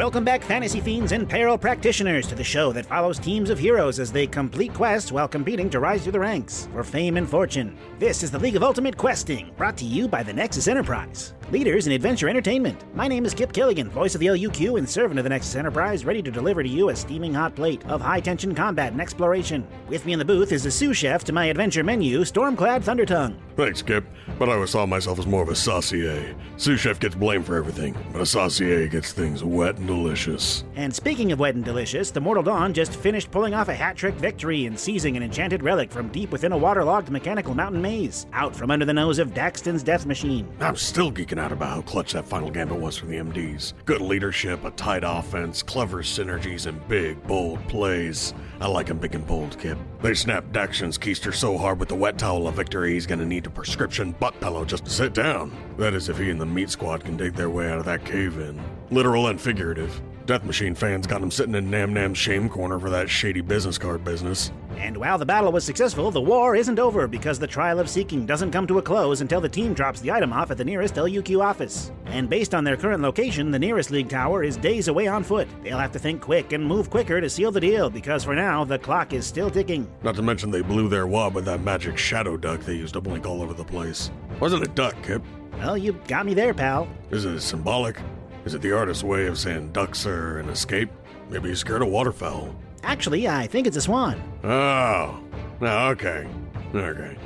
Welcome back, fantasy fiends and peril practitioners, to the show that follows teams of heroes as they complete quests while competing to rise through the ranks for fame and fortune. This is the League of Ultimate Questing, brought to you by the Nexus Enterprise, leaders in adventure entertainment. My name is Kip Killigan, voice of the LUQ and servant of the Nexus Enterprise, ready to deliver to you a steaming hot plate of high tension combat and exploration. With me in the booth is the sous chef to my adventure menu, Stormclad Thundertongue. Thanks, Kip, but I always saw myself as more of a saucier. Sous chef gets blamed for everything, but a saucier gets things wet and delicious. And speaking of wet and delicious, the Mortal Dawn just finished pulling off a hat trick victory in seizing an enchanted relic from deep within a waterlogged mechanical mountain maze, out from under the nose of Daxton's death machine. I'm still geeking out about how clutch that final gambit was for the MDs. Good leadership, a tight offense, clever synergies, and big, bold plays. I like 'em big and bold, Kip. They snapped Daxton's keister so hard with the wet towel of victory he's gonna need a prescription butt pillow just to sit down. That is if he and the meat squad can dig their way out of that cave in. Literal and figurative. Death Machine fans got him sitting in Nam Nam's shame corner for that shady business card business. And while the battle was successful, the war isn't over because the trial of seeking doesn't come to a close until the team drops the item off at the nearest LUQ office. And based on their current location, the nearest League Tower is days away on foot. They'll have to think quick and move quicker to seal the deal because for now, the clock is still ticking. Not to mention they blew their wad with that magic shadow duck they used to blink all over the place. Wasn't a duck, Kip. Well, you got me there, pal. Is it symbolic? Is it the artist's way of saying ducks are an escape? Maybe he's scared of waterfowl. Actually, I think it's a swan. Oh, no, okay. Okay.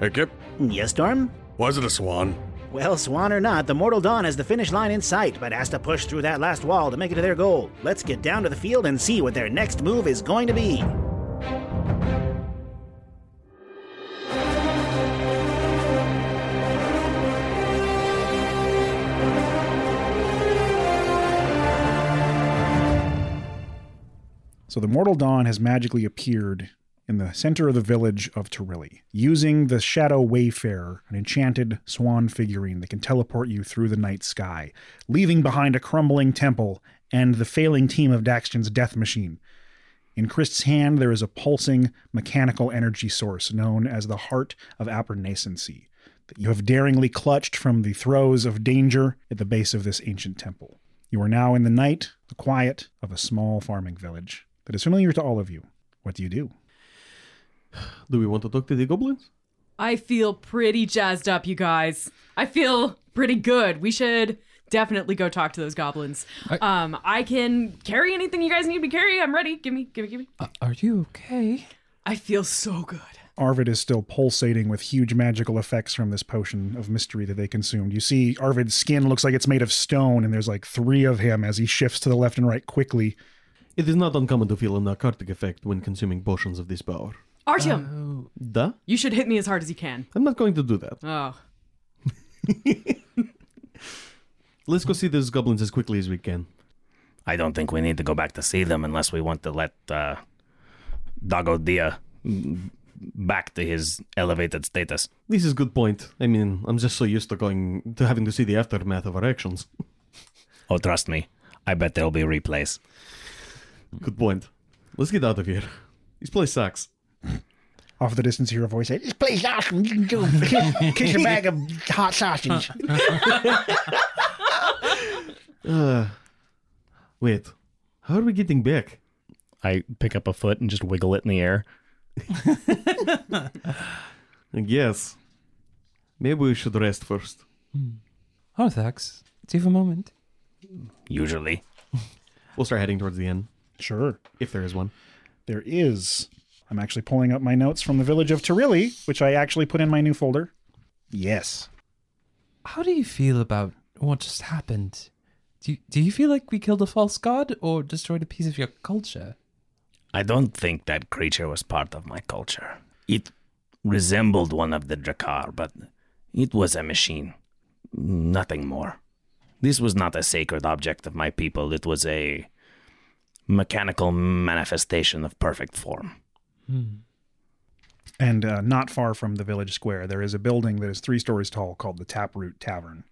Hey, Kip, Yes, Storm? was it a swan? Well, swan or not, the Mortal Dawn has the finish line in sight, but has to push through that last wall to make it to their goal. Let's get down to the field and see what their next move is going to be. So the Mortal Dawn has magically appeared in the center of the village of Terilli, using the Shadow Wayfarer, an enchanted swan figurine that can teleport you through the night sky, leaving behind a crumbling temple and the failing team of Daxton's death machine. In Christ's hand, there is a pulsing mechanical energy source known as the Heart of Apernascency that you have daringly clutched from the throes of danger at the base of this ancient temple. You are now in the night, the quiet of a small farming village that is familiar to all of you. What do you do? Do we want to talk to the goblins? I feel pretty jazzed up, you guys. I feel pretty good. We should definitely go talk to those goblins. um, I can carry anything you guys need me to carry. I'm ready. Give me, give me, give me. Uh, are you okay? I feel so good. Arvid is still pulsating with huge magical effects from this potion of mystery that they consumed. You see, Arvid's skin looks like it's made of stone, and there's like three of him as he shifts to the left and right quickly. It is not uncommon to feel a narcotic effect when consuming portions of this power. Artyom, Da? you should hit me as hard as you can. I'm not going to do that. Oh, Let's go see those goblins as quickly as we can. I don't think we need to go back to see them unless we want to let uh, Dago Dia back to his elevated status. This is a good point. I mean, I'm just so used to going to having to see the aftermath of our actions. Oh, trust me, I bet there'll be replays. Good point. Let's get out of here. This place sucks. Off the distance, you hear a voice say, This place awesome. You can go kiss a bag of hot sausage. Uh, wait, how are we getting back? I pick up a foot and just wiggle it in the air. I guess. Maybe we should rest first. Arthax, do you have a moment? Usually. We'll start heading towards the inn, Sure. if there is one. There is. I'm actually pulling up my notes from the village of Terilli, which I actually put in my new folder. Yes. How do you feel about what just happened? Do you, do you feel like we killed a false god or destroyed a piece of your culture? I don't think that creature was part of my culture. It resembled one of the Drakkar, but it was a machine. Nothing more. This was not a sacred object of my people. It was a mechanical manifestation of perfect form. And uh, not far from the village square, there is a building that is three stories tall called the Taproot Tavern.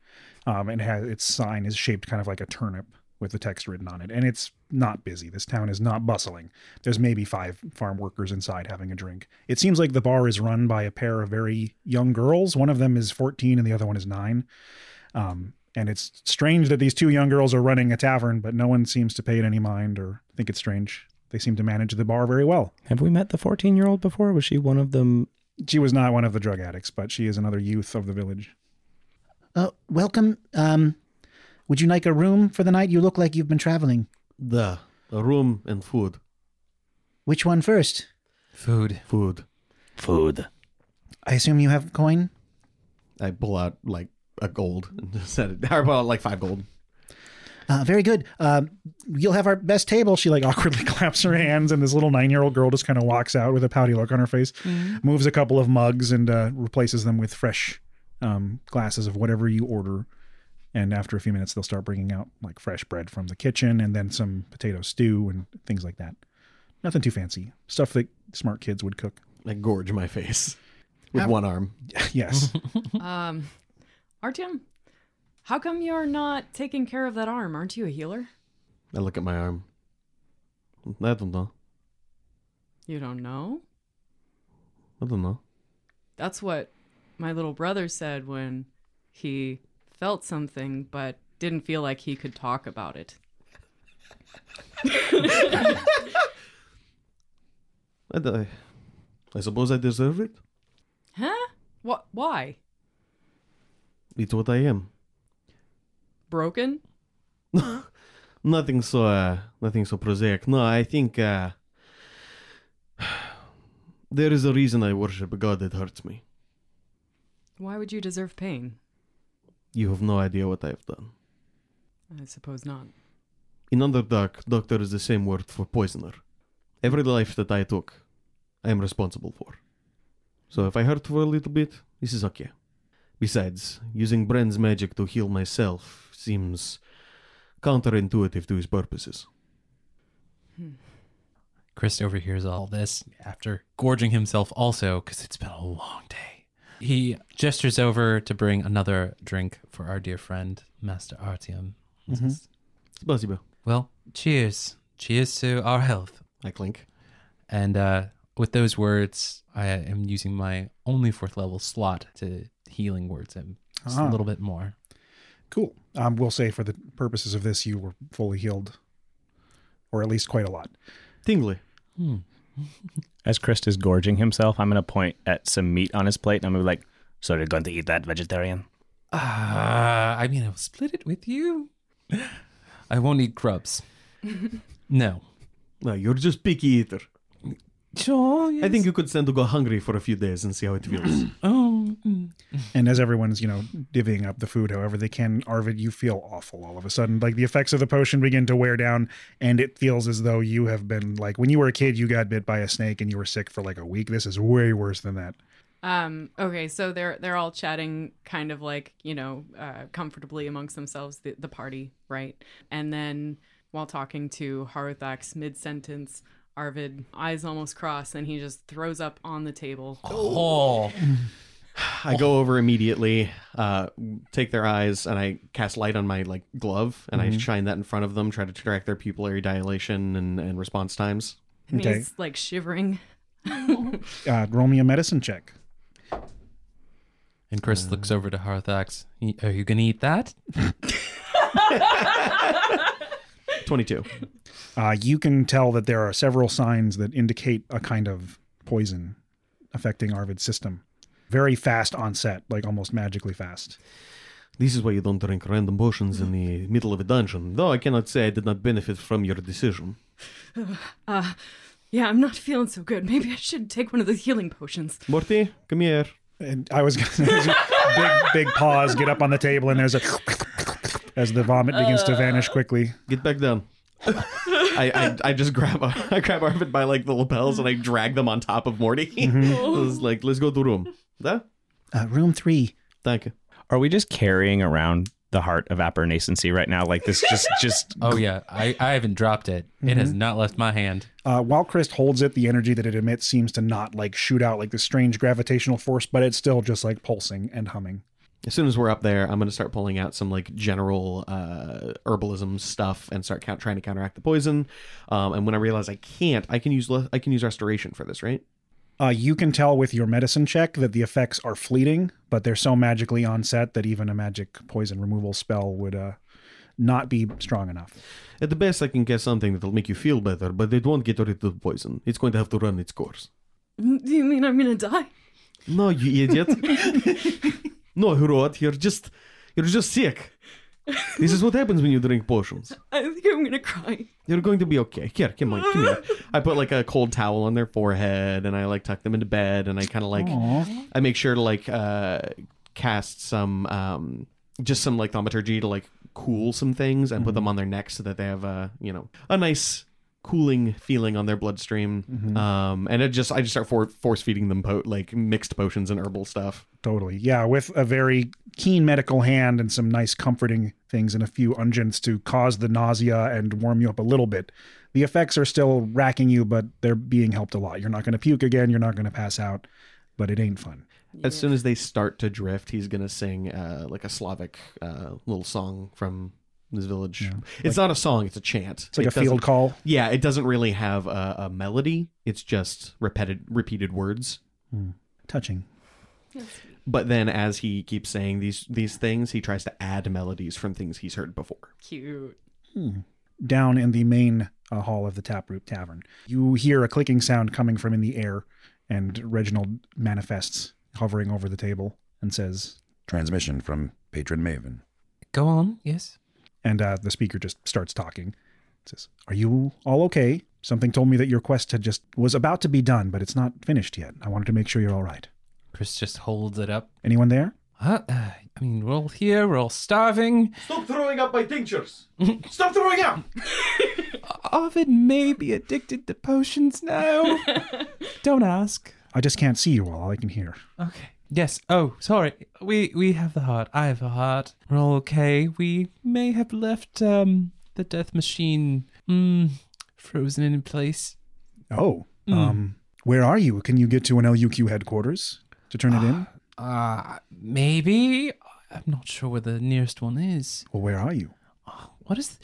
Um, and it has its sign is shaped kind of like a turnip with the text written on it. And it's not busy. This town is not bustling. There's maybe five farm workers inside having a drink. It seems like the bar is run by a pair of very young girls. One of them is 14 and the other one is nine. Um, and it's strange that these two young girls are running a tavern, but no one seems to pay it any mind or think it's strange. They seem to manage the bar very well. Have we met the 14 year old before? Was she one of them? She was not one of the drug addicts, but she is another youth of the village. Uh, welcome. Um, would you like a room for the night? You look like you've been traveling. The a room and food. Which one first? Food. Food. Food. I assume you have coin. I pull out like a gold and just set it. Or about like five gold. Uh, very good. Um, you'll have our best table. She like awkwardly claps her hands, and this little nine year old girl just kind of walks out with a pouty look on her face, moves a couple of mugs and uh, replaces them with fresh um, glasses of whatever you order. And after a few minutes, they'll start bringing out like fresh bread from the kitchen and then some potato stew and things like that. Nothing too fancy. Stuff that smart kids would cook. I gorge my face with one arm. yes. Um, Artyom, how come you're not taking care of that arm? Aren't you a healer? I look at my arm. I don't know. You don't know? I don't know. That's what my little brother said when he felt something but didn't feel like he could talk about it. I, I, I suppose I deserve it. Huh? What? Why? It's what I am. Broken? Nothing so, uh, nothing so prosaic. No, I think uh, there is a reason I worship a god that hurts me. Why would you deserve pain? You have no idea what I have done. I suppose not. In Underdark, doctor is the same word for poisoner. Every life that I took, I am responsible for. So if I hurt for a little bit, this is okay. Besides, using Bren's magic to heal myself seems counterintuitive to his purposes. Chris overhears all this after gorging himself also because it's been a long day. He gestures over to bring another drink for our dear friend, Master Artyom. He says, Spasibo. Well, cheers. Cheers to our health. I clink. And uh, with those words, I am using my only fourth level slot to healing words him just Ah. a little bit more. Cool. Um, we'll say for the purposes of this, you were fully healed, or at least quite a lot. Tingly. As Christ is gorging himself, I'm going to point at some meat on his plate and I'm going to be like, So you're going to eat that, vegetarian? Uh, I mean, I'll split it with you. I won't eat grubs. no. No, you're just picky eater. Sure. I think you could stand to go hungry for a few days and see how it feels. Oh. And as everyone's, you know, divvying up the food however they can, Arvid, you feel awful all of a sudden. Like the effects of the potion begin to wear down, and it feels as though you have been like when you were a kid, you got bit by a snake and you were sick for like a week. This is way worse than that. Um, okay, so they're they're all chatting kind of like, you know, uh, comfortably amongst themselves, the, the party, right? And then while talking to Harathax mid sentence, Arvid eyes almost cross and he just throws up on the table. oh. I go over immediately, uh, take their eyes, and I cast light on my like glove, and I shine that in front of them, try to track their pupillary dilation and, and response times. And Okay. he's like shivering. Uh, roll me a medicine check. And Chris looks over to Harathax. "Y- Are you going to eat that? Twenty-two. Uh, you can tell that there are several signs that indicate a kind of poison affecting Arvid's system. Very fast onset, like almost magically fast. This is why you don't drink random potions in the middle of a dungeon, though I cannot say I did not benefit from your decision. Uh, yeah, I'm not feeling so good. Maybe I should take one of those healing potions. Morty, come here. And I was gonna big big pause, get up on the table, and there's a as the vomit begins to vanish quickly. Get back down. I, I I just grab I grab Arvid by like the lapels and I drag them on top of Morty. I was like, let's go to room. Da? Uh, room three. Thank you. Are we just carrying around the heart of Apernascency right now? Like this just just Oh yeah, I, I haven't dropped it. It has not left my hand. Uh, while Christ holds it, the energy that it emits seems to not like shoot out like the strange gravitational force, but it's still just like pulsing and humming. As soon as we're up there, I'm going to start pulling out some like general uh, herbalism stuff and start count- trying to counteract the poison. Um, and when I realize I can't, I can use le- I can use restoration for this, right? Uh, you can tell with your medicine check that the effects are fleeting, but they're so magically onset that even a magic poison removal spell would uh, not be strong enough. At the best, I can get something that'll make you feel better, but it won't get rid of the poison. It's going to have to run its course. Mm, Do you mean I'm gonna die? No, you idiot. no, Hurot, you're just you're just sick. This is what happens when you drink potions. I think I'm gonna cry. You're going to be okay. Here, come on, come here. I put like a cold towel on their forehead and I like tuck them into bed and I kind of like I make sure to like uh cast some um just some like thaumaturgy to like cool some things and put them on their necks so that they have a you know a nice cooling feeling on their bloodstream. Um and it just I just start for- force feeding them po- like mixed potions and herbal stuff. Totally. Yeah, with a very keen medical hand and some nice comforting things and a few unguents to cause the nausea and warm you up a little bit. The effects are still racking you, but they're being helped a lot. You're not going to puke again. You're not going to pass out, but it ain't fun. As soon as they start to drift, he's gonna sing uh, like a Slavic uh, little song from this village. It's not a song; it's a chant. It's like It a field call. Yeah, it doesn't really have a, a melody. It's just repeated repeated words. Touching. But then, as he keeps saying these these things, he tries to add melodies from things he's heard before. Cute. Down in the main uh, hall of the Taproot Tavern, you hear a clicking sound coming from in the air, and Reginald manifests, hovering over the table, and says, Transmission from Patron Maven. Go on, yes. And uh, the speaker just starts talking. Says, "Are you all okay? Something told me that your quest had just was about to be done, but it's not finished yet. I wanted to make sure you're all right. Chris just holds it up. Anyone there? Uh, uh, I mean, we're all here. We're all starving. Stop throwing up my tinctures! Stop throwing up! Ovid may be addicted to potions now. Don't ask. I just can't see you all. All I can hear. Okay. Yes. Oh, sorry. We we have the heart. I have a heart. We're all okay. We may have left um the death machine mm, frozen in place. Oh, um, where are you? Can you get to an LUQ headquarters to turn it in? Uh maybe. I'm not sure where the nearest one is. Well, where are you? What is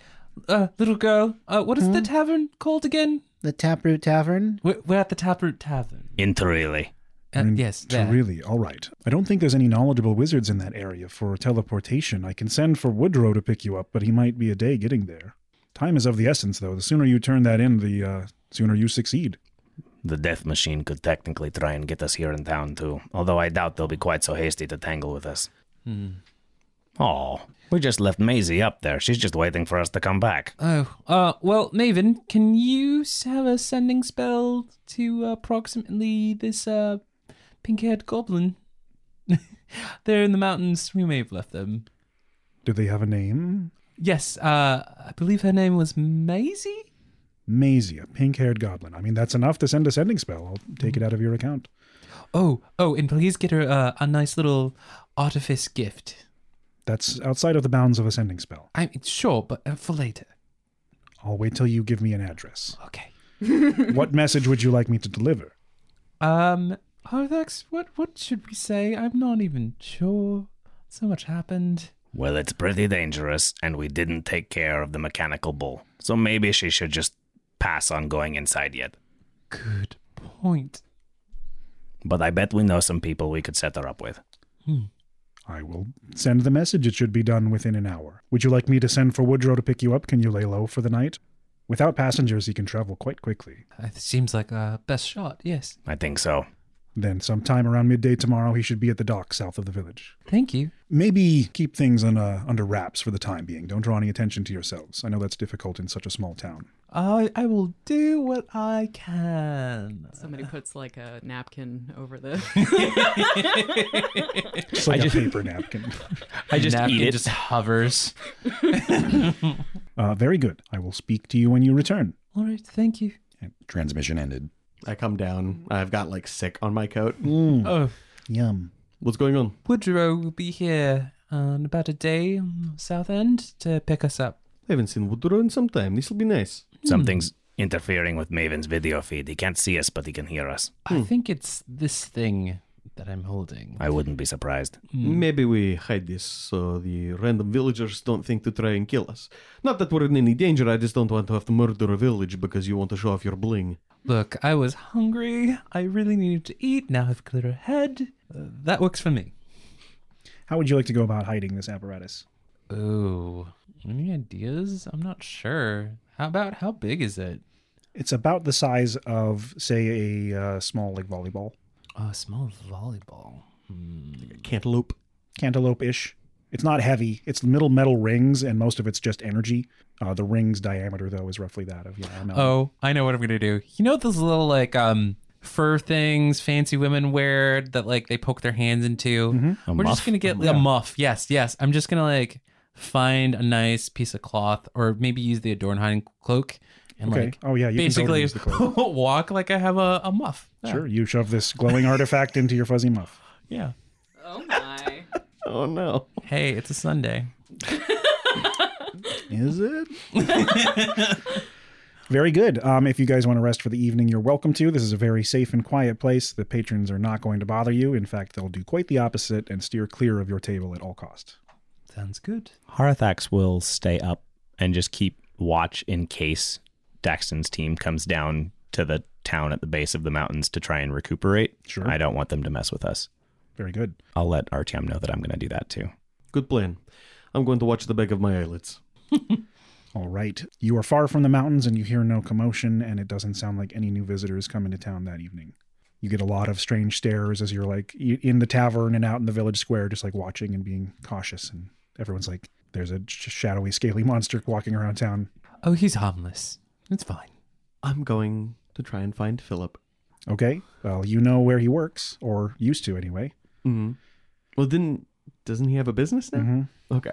uh little girl? Uh what is the tavern called again? The Taproot Tavern? We're, we're at the Taproot Tavern. In Interreally. Uh, In yes, there. Really? All right. I don't think there's any knowledgeable wizards in that area for teleportation. I can send for Woodrow to pick you up, but he might be a day getting there. Time is of the essence, though. The sooner you turn that in, the uh, sooner you succeed. The death machine could technically try and get us here in town too, although I doubt they'll be quite so hasty to tangle with us. Oh, we just left Maisie up there. She's just waiting for us to come back. Oh, uh, well, Maven, can you have a sending spell to approximately this uh pink-haired goblin? They're in the mountains. We may have left them. Do they have a name? Yes, uh, I believe her name was Maisie. Maisie, a pink haired goblin. I mean, that's enough to send a sending spell. I'll take it out of your account. Oh, oh, and please get her uh, a nice little artifice gift. That's outside of the bounds of a sending spell. I mean, sure, but uh, for later. I'll wait till you give me an address. Okay. what message would you like me to deliver? Um, Arthax, what what should we say? I'm not even sure. So much happened. Well, it's pretty dangerous, and we didn't take care of the mechanical bull. So maybe she should just pass on going inside yet. Good point. But I bet we know some people we could set her up with. Hmm. I will send the message. It should be done within an hour. Would you like me to send for Woodrow to pick you up? Can you lay low for the night? Without passengers, he can travel quite quickly. It seems like a best shot. Yes. I think so. Then, sometime around midday tomorrow, he should be at the dock south of the village. Thank you. Maybe keep things on, uh, under wraps for the time being. Don't draw any attention to yourselves. I know that's difficult in such a small town. I I will do what I can. Somebody puts like a napkin over the. Just like a paper napkin. I just Napkin eat it. just hovers. Uh, very good. I will speak to you when you return. All right, thank you. Transmission ended. I come down. I've got like sick on my coat. Oh, Yum. What's going on? Woodrow will be here uh, in about a day on South End to pick us up. I haven't seen Woodrow in some time. This will be nice. Something's interfering with Maven's video feed. He can't see us, but he can hear us. I think it's this thing that I'm holding. I wouldn't be surprised. Maybe we hide this so the random villagers don't think to try and kill us. Not that we're in any danger, I just don't want to have to murder a village because you want to show off your bling. Look, I was hungry. I really needed to eat. Now I have cleared a clearer head. Uh, that works for me. How would you like to go about hiding this apparatus? Oh, any ideas? I'm not sure. How about how big is it? It's about the size of, say, a uh, small like volleyball, Oh, a small volleyball. Cantaloupe. cantaloupe-ish. It's not heavy. It's middle metal rings, and most of it's just energy. Uh, the ring's diameter, though, is roughly that of yeah. a. Oh, I know what I'm gonna do. You know those little like um fur things fancy women wear that like they poke their hands into. A We're just gonna get Yeah. a muff. Yes, yes. I'm just gonna like find a nice piece of cloth or maybe use the Adornheim cloak and okay. like oh yeah, you basically can totally use the walk like I have a, a muff. Yeah. Sure, you shove this glowing artifact into your fuzzy muff. Yeah. oh my. Oh no. Hey, it's a Sunday. Is it? very good. Um, if you guys want to rest for the evening, you're welcome to. This is a very safe and quiet place. The patrons are not going to bother you. In fact, they'll do quite the opposite and steer clear of your table at all costs. Sounds good. Harathax will stay up and just keep watch in case Daxton's team comes down to the town at the base of the mountains to try and recuperate. Sure. I don't want them to mess with us. Very good. I'll let Artyom know that I'm going to do that too. Good plan. I'm going to watch the back of my eyelids. All right. You are far from the mountains and you hear no commotion, and it doesn't sound like any new visitors come into town that evening. You get a lot of strange stares as you're like in the tavern and out in the village square, just like watching and being cautious. And everyone's like, there's a shadowy, scaly monster walking around town. Oh, he's harmless. It's fine. I'm going to try and find Philip. Okay. Well, you know where he works, or used to anyway. Mm-hmm. Well, didn't doesn't he have a business now? Mm-hmm. Okay.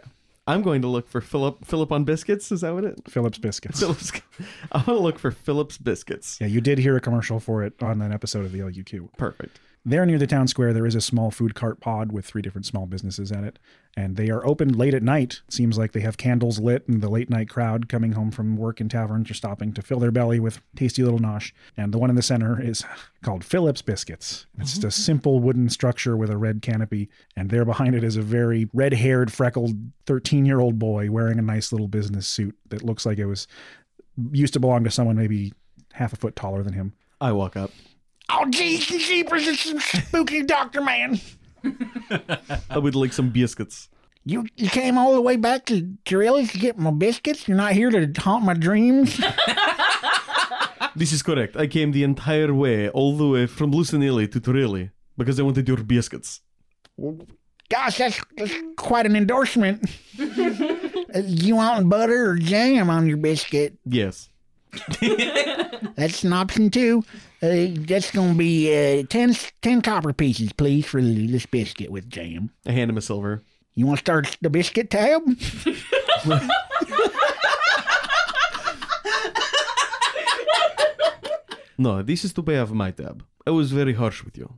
I'm going to look for Philip. Philip on biscuits. Is that what it? Philip's Biscuits. Philip's. I want to look for Philip's biscuits. Yeah, you did hear a commercial for it on an episode of the LUQ. Perfect. There near the town square, there is a small food cart pod with three different small businesses at it, and they are open late at night. It seems like they have candles lit, and the late night crowd coming home from work in taverns are stopping to fill their belly with tasty little nosh. And the one in the center is called Phillips Biscuits. It's just a simple wooden structure with a red canopy, and there behind it is a very red haired, freckled 13 year old boy wearing a nice little business suit that looks like it was used to belong to someone maybe half a foot taller than him. I walk up. Oh, geez, jeepers, it's some spooky doctor man. I would like some biscuits. You you came all the way back to Torelli's to get my biscuits? You're not here to haunt my dreams? This is correct. I came the entire way, all the way from Lucinelli to Torelli, because I wanted your biscuits. Gosh, that's, that's quite an endorsement. Uh, you want butter or jam on your biscuit? Yes. That's an option too. Uh, that's going to be uh, 10, 10 copper pieces, please, for this biscuit with jam. I hand him a silver. You want to start the biscuit tab? No, this is to pay off my tab. I was very harsh with you.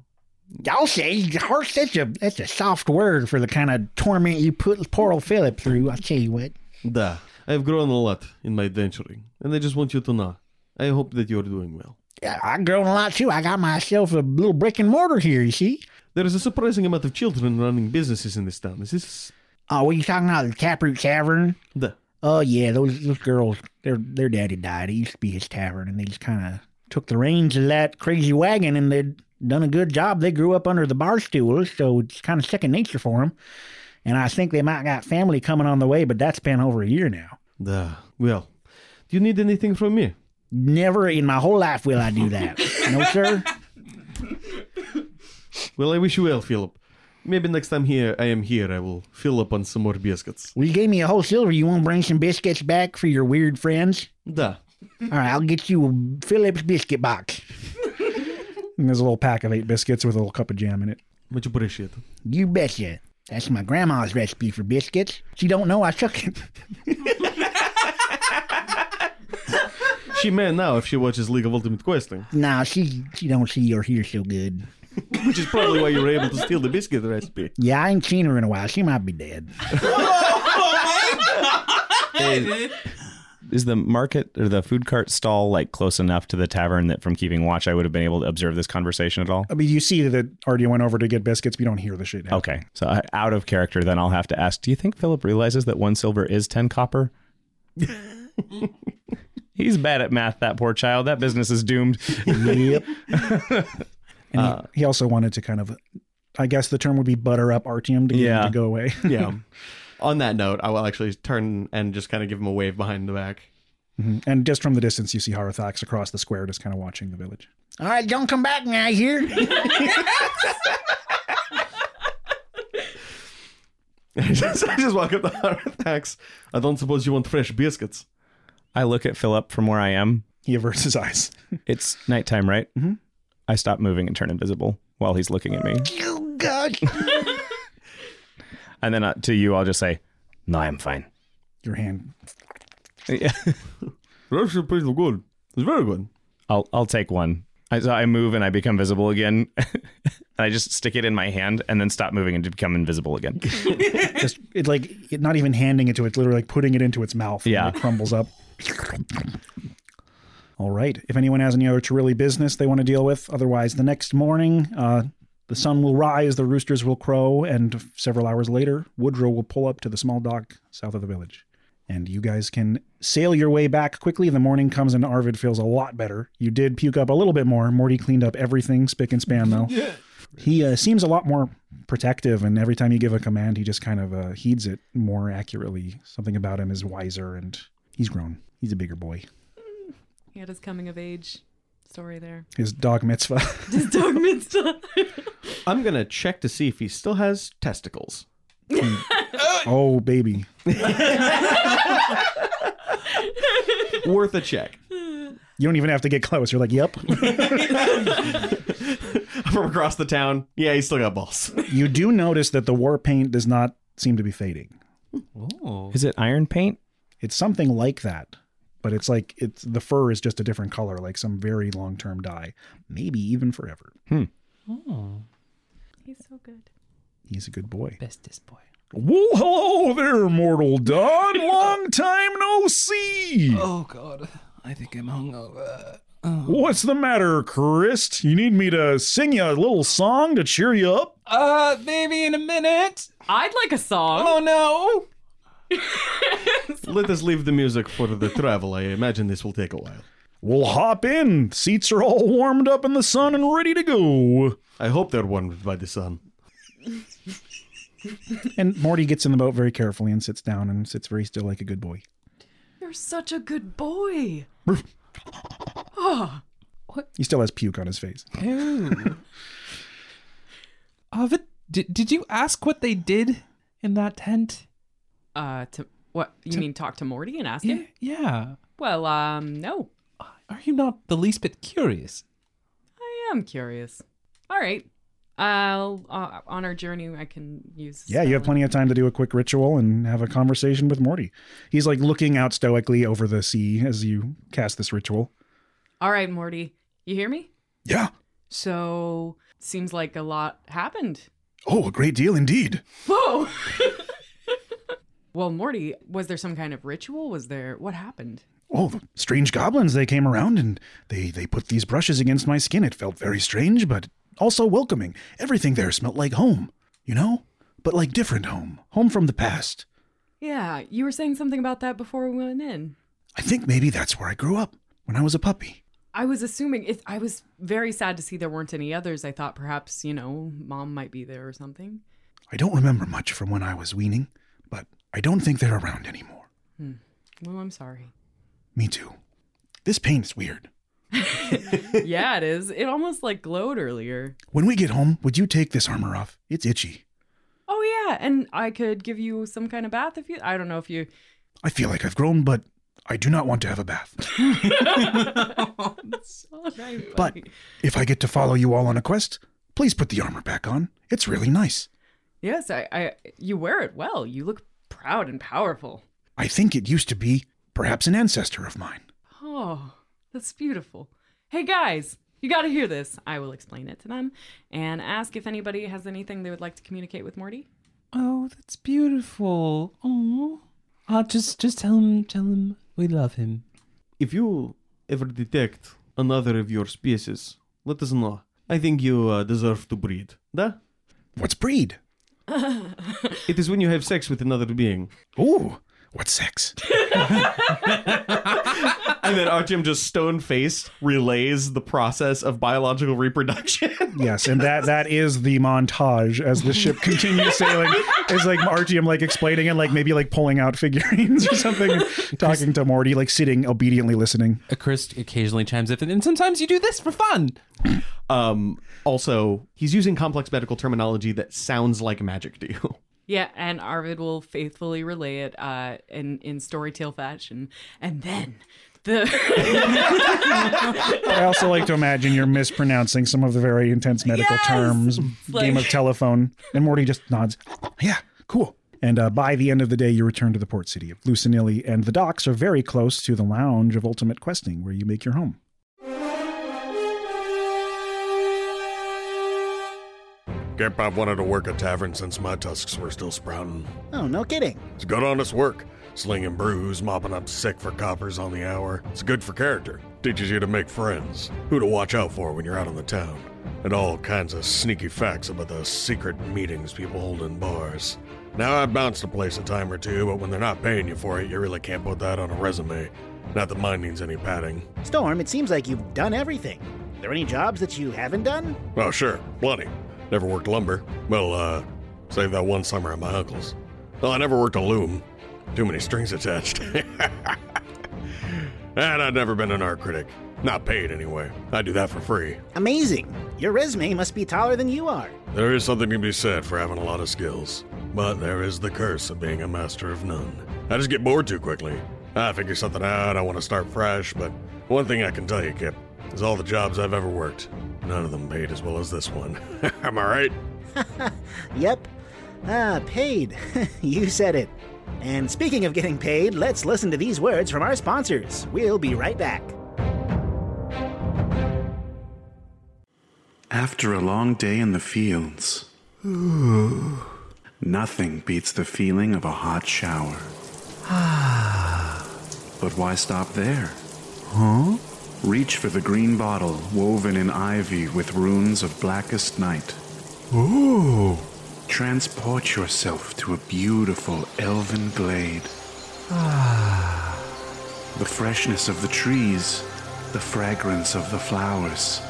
I'll say, harsh, that's a, that's a soft word for the kind of torment you put poor old Philip through. I'll tell you what. Da, I have grown a lot in my adventuring, and I just want you to know. I hope that you're doing well. Yeah, I've grown a lot too. I got myself a little brick and mortar here, you see. There is a surprising amount of children running businesses in this town. Is this Oh, what are you talking about? The Taproot Tavern? the Oh yeah, those those girls. Their their daddy died. It used to be his tavern, and they just kind of took the reins of that crazy wagon, and they'd done a good job. They grew up under the bar stools, so it's kind of second nature for them. And I think they might got family coming on the way, but that's been over a year now. the well? Do you need anything from me? Never in my whole life will I do that. no, sir. Well, I wish you well, Philip. Maybe next time here I am here, I will fill up on some more biscuits. Well, you gave me a whole silver. You want to bring some biscuits back for your weird friends? Da. All right, I'll get you a Philip's biscuit box. And there's a little pack of eight biscuits with a little cup of jam in it. Much appreciate. You betcha. That's my grandma's recipe for biscuits. She don't know I took it. She may now if she watches League of Ultimate Questing, Nah, she she don't see or hear so good. which is probably why you were able to steal the biscuit recipe. Yeah, I ain't seen her in a while. She might be dead. Is the market or the food cart stall like close enough to the tavern that from keeping watch I would have been able to observe this conversation at all? I mean, you see that Artie went over to get biscuits, but you don't hear the shit. happen. Okay, so I, out of character, then I'll have to ask: Do you think Philip realizes that one silver is ten copper? He's bad at math. That poor child. That business is doomed. yep. And he, uh, he also wanted to kind of, I guess the term would be butter up Artyom to get Yeah. him to go away. Yeah. On that note, I will actually turn and just kind of give him a wave behind the back. Mhm. And just from the distance, you see Harathax across the square, just kind of watching the village. All right, don't come back now. Here. I just, I just walk up to Harathax. I don't suppose you want fresh biscuits. I look at Philip from where I am. He averts his eyes. It's nighttime, right? Mhm. I stop moving and turn invisible while he's looking at me. oh God. And then uh, to you, I'll just say, "No, I'm fine." Your hand. Yeah. That's pretty good. It's very good. I'll I'll take one. I, so I move and I become visible again. And I just stick it in my hand and then stop moving and become invisible again. Just it like it, not even handing it to it, it's literally like putting it into its mouth. and Yeah. it crumbles up. All right. If anyone has any other Chirilli business they want to deal with, otherwise, the next morning, uh, the sun will rise, the roosters will crow, and several hours later, Woodrow will pull up to the small dock south of the village. And you guys can sail your way back quickly. The morning comes and Arvid feels a lot better. You did puke up a little bit more. Morty cleaned up everything, spick and span, though. He uh, seems a lot more protective, and every time you give a command, he just kind of uh, heeds it more accurately. Something about him is wiser, and he's grown. He's a bigger boy. He had his coming of age story there. His dog mitzvah. His dog mitzvah. I'm going to check to see if he still has testicles. Hmm. oh, baby. Worth a check. You don't even have to get close. You're like, yep. From across the town. Yeah, he's still got balls. you do notice that the war paint does not seem to be fading. Oh. Is it iron paint? It's something like that, but it's like it's the fur is just a different color, like some very long term dye, maybe even forever. Hmm. Oh. He's so good. He's a good boy. Bestest boy. Well, hello there, Mortal Dawn. Long time no see. Oh God, I think I'm hungover. What's the matter, Christ? You need me to sing you a little song to cheer you up? Uh, maybe in a minute. I'd like a song. Oh no. Let us leave the music for the travel. I imagine this will take a while. We'll hop in. Seats are all warmed up in the sun and ready to go. I hope they're warmed by the sun. And Morty gets in the boat very carefully and sits down and sits very still like a good boy. You're such a good boy. Ah. He still has puke on his face. Ew. Ovid, did, did you ask what they did in that tent? Uh, to what you mean? Talk to Morty and ask Yeah. him? Yeah. Well, um, no. Are you not the least bit curious? I am curious. All right. I'll uh, on our journey. I can use. Yeah, you have plenty of time to do a quick ritual and have a conversation with Morty. He's like looking out stoically over the sea as you cast this ritual. All right, Morty. You hear me? Yeah. So seems like a lot happened. Oh, a great deal indeed. Whoa. well, Morty, was there some kind of ritual? Was there what happened? Oh, the strange goblins, they came around and they, they put these brushes against my skin. It felt very strange, but also welcoming. Everything there smelt like home, you know? But like different home. Home from the past. Yeah, you were saying something about that before we went in. I think maybe that's where I grew up, when I was a puppy. I was assuming if I was very sad to see there weren't any others. I thought perhaps, you know, mom might be there or something. I don't remember much from when I was weaning, but I don't think they're around anymore. Hmm. Well, I'm sorry. Me too. This paint's weird. yeah, it is. It almost like glowed earlier. When we get home, would you take this armor off? It's itchy. Oh yeah, and I could give you some kind of bath if you. I don't know if you. I feel like I've grown, but I do not want to have a bath. so nice, But if I get to follow you all on a quest, please put the armor back on. It's really nice. yes, I, I. You wear it well. You look proud and powerful. I think it used to be perhaps an ancestor of mine. Oh, that's beautiful. Hey guys, you got to hear this. I will explain it to them and ask if anybody has anything they would like to communicate with Morty. Oh, that's beautiful. Oh, I'll just just tell him tell him we love him. If you ever detect another of your species, let us know. I think you uh, deserve to breed. Da? What's breed? It is when you have sex with another being. Ooh, what's sex? And then Artyom just stone faced relays the process of biological reproduction. Yes, and that that is the montage as the ship continues sailing. Is like Artyom like explaining and like maybe like pulling out figurines or something, talking to Morty, like sitting obediently listening. A Chris occasionally chimes in, and sometimes you do this for fun. um, also, he's using complex medical terminology that sounds like magic to you. Yeah, and Arvid will faithfully relay it uh, in in storytale fashion, and then the I also like to imagine you're mispronouncing some of the very intense medical Yes! terms. Like- Game of telephone, and Morty just nods. Yeah, cool. And uh, by the end of the day, you return to the port city of Lucinilli, and the docks are very close to the lounge of Ultimate Questing, where you make your home. I've wanted to work a tavern since my tusks were still sprouting. Oh, no kidding. It's good honest work. Slinging brews, mopping up sick for coppers on the hour. It's good for character. Teaches you to make friends, who to watch out for when you're out on the town, and all kinds of sneaky facts about the secret meetings people hold in bars. Now I've bounced a place a time or two, but when they're not paying you for it, you really can't put that on a resume. Not that mine needs any padding. Storm, it seems like you've done everything. Are There any jobs that you haven't done? Oh, sure, plenty. Never worked lumber. Well, uh, save that one summer at my uncle's. Well, I never worked a loom. Too many strings attached. and I'd never been an art critic. Not paid, anyway. I do that for free. Amazing. Your resume must be taller than you are. There is something to be said for having a lot of skills. But there is the curse of being a master of none. I just get bored too quickly. I figure something out, I want to start fresh, but one thing I can tell you, Kip, is all the jobs I've ever worked, none of them paid as well as this one. Am I right? Yep. Ah, paid. you said it. And speaking of getting paid, let's listen to these words from our sponsors. We'll be right back. After a long day in the fields, nothing beats the feeling of a hot shower. Ah. But why stop there? Huh? Reach for the green bottle woven in ivy with runes of blackest night. Ooh! Transport yourself to a beautiful elven glade. Ah. The freshness of the trees, the fragrance of the flowers.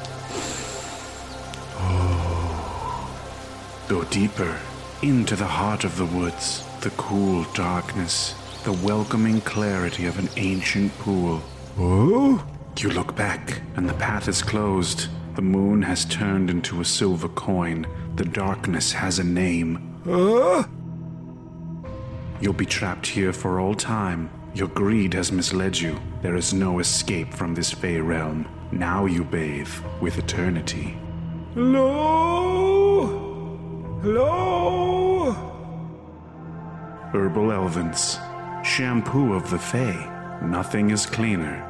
Go deeper into the heart of the woods, the cool darkness, the welcoming clarity of an ancient pool. Oh? You look back, and the path is closed. The moon has turned into a silver coin. The darkness has a name. You'll be trapped here for all time. Your greed has misled you. There is no escape from this Fey realm. Now you bathe with eternity. Hello? Hello? Herbal Elvens. Shampoo of the Fae. Nothing is cleaner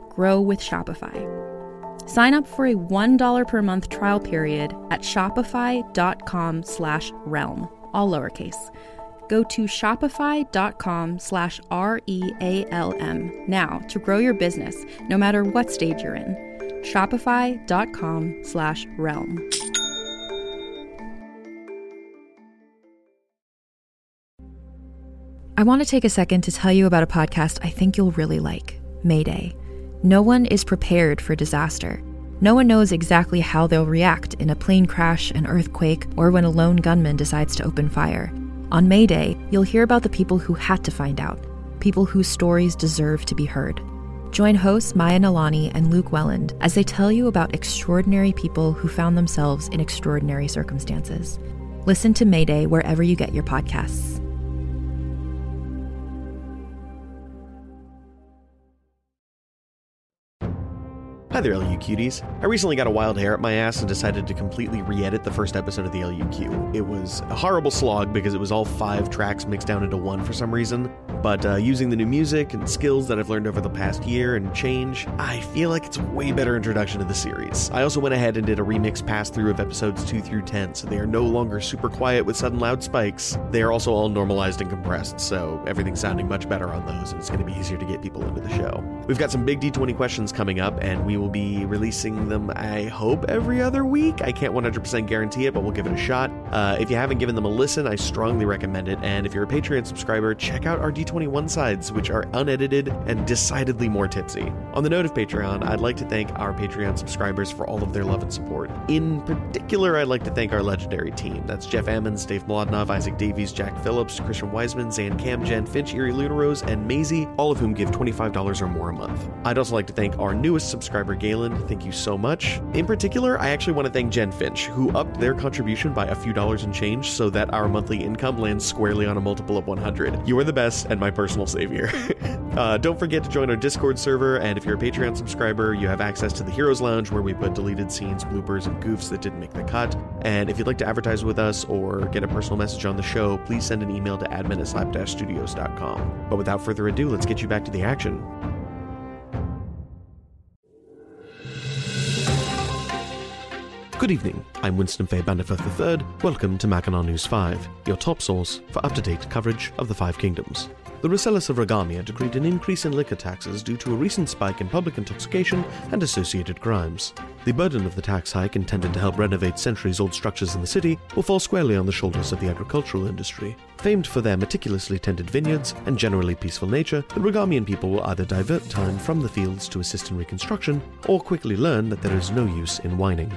grow with Shopify. Sign up for a $1 per month trial period at shopify.com slash realm, all lowercase. Go to shopify.com slash R-E-A-L-M now to grow your business, no matter what stage you're in. Shopify.com slash realm. I want to take a second to tell you about a podcast I think you'll really like Mayday. No one is prepared for disaster. No one knows exactly how they'll react in a plane crash, an earthquake, or when a lone gunman decides to open fire. On Mayday, you'll hear about the people who had to find out, people whose stories deserve to be heard. Join hosts Maya Nalani and Luke Welland as they tell you about extraordinary people who found themselves in extraordinary circumstances. Listen to Mayday wherever you get your podcasts. Hi there, LU cuties. I recently got a wild hair up my ass and decided to completely re edit the first episode of the LUQ. It was a horrible slog because it was all five tracks mixed down into one for some reason, but uh, using the new music and skills that I've learned over the past year and change, I feel like it's a way better introduction to the series. I also went ahead and did a remix pass through of episodes 2 through 10, so they are no longer super quiet with sudden loud spikes. They are also all normalized and compressed, so everything's sounding much better on those, and it's going to be easier to get people into the show. We've got some big D20 questions coming up, and we will be releasing them, I hope, every other week. I can't 100% guarantee it, but we'll give it a shot. Uh, if you haven't given them a listen, I strongly recommend it. And if you're a Patreon subscriber, check out our D21 sides, which are unedited and decidedly more tipsy. On the note of Patreon, I'd like to thank our Patreon subscribers for all of their love and support. In particular, I'd like to thank our legendary team. That's Jeff Ammons, Dave Mlodnov, Isaac Davies, Jack Phillips, Christian Wiseman, Zan Cam, Jen Finch, Erie Lunaros, and Maisie, all of whom give $25 or more a month. I'd also like to thank our newest subscriber, Galen. Thank you so much. In particular, I actually want to thank Jen Finch, who upped their contribution by a few dollars and change so that our monthly income lands squarely on a multiple of 100. You are the best and my personal savior. uh, don't forget to join our Discord server, and if you're a Patreon subscriber, you have access to the Heroes Lounge where we put deleted scenes, bloopers, and goofs that didn't make the cut. And if you'd like to advertise with us or get a personal message on the show, please send an email to admin at slap-studios.com. But without further ado, let's get you back to the action. Good evening. I'm Winston Fay Banderford III. Welcome to Mackinac News 5, your top source for up to date coverage of the Five Kingdoms. The Rosellas of Regamia decreed an increase in liquor taxes due to a recent spike in public intoxication and associated crimes. The burden of the tax hike, intended to help renovate centuries old structures in the city, will fall squarely on the shoulders of the agricultural industry. Famed for their meticulously tended vineyards and generally peaceful nature, the Regamian people will either divert time from the fields to assist in reconstruction, or quickly learn that there is no use in whining.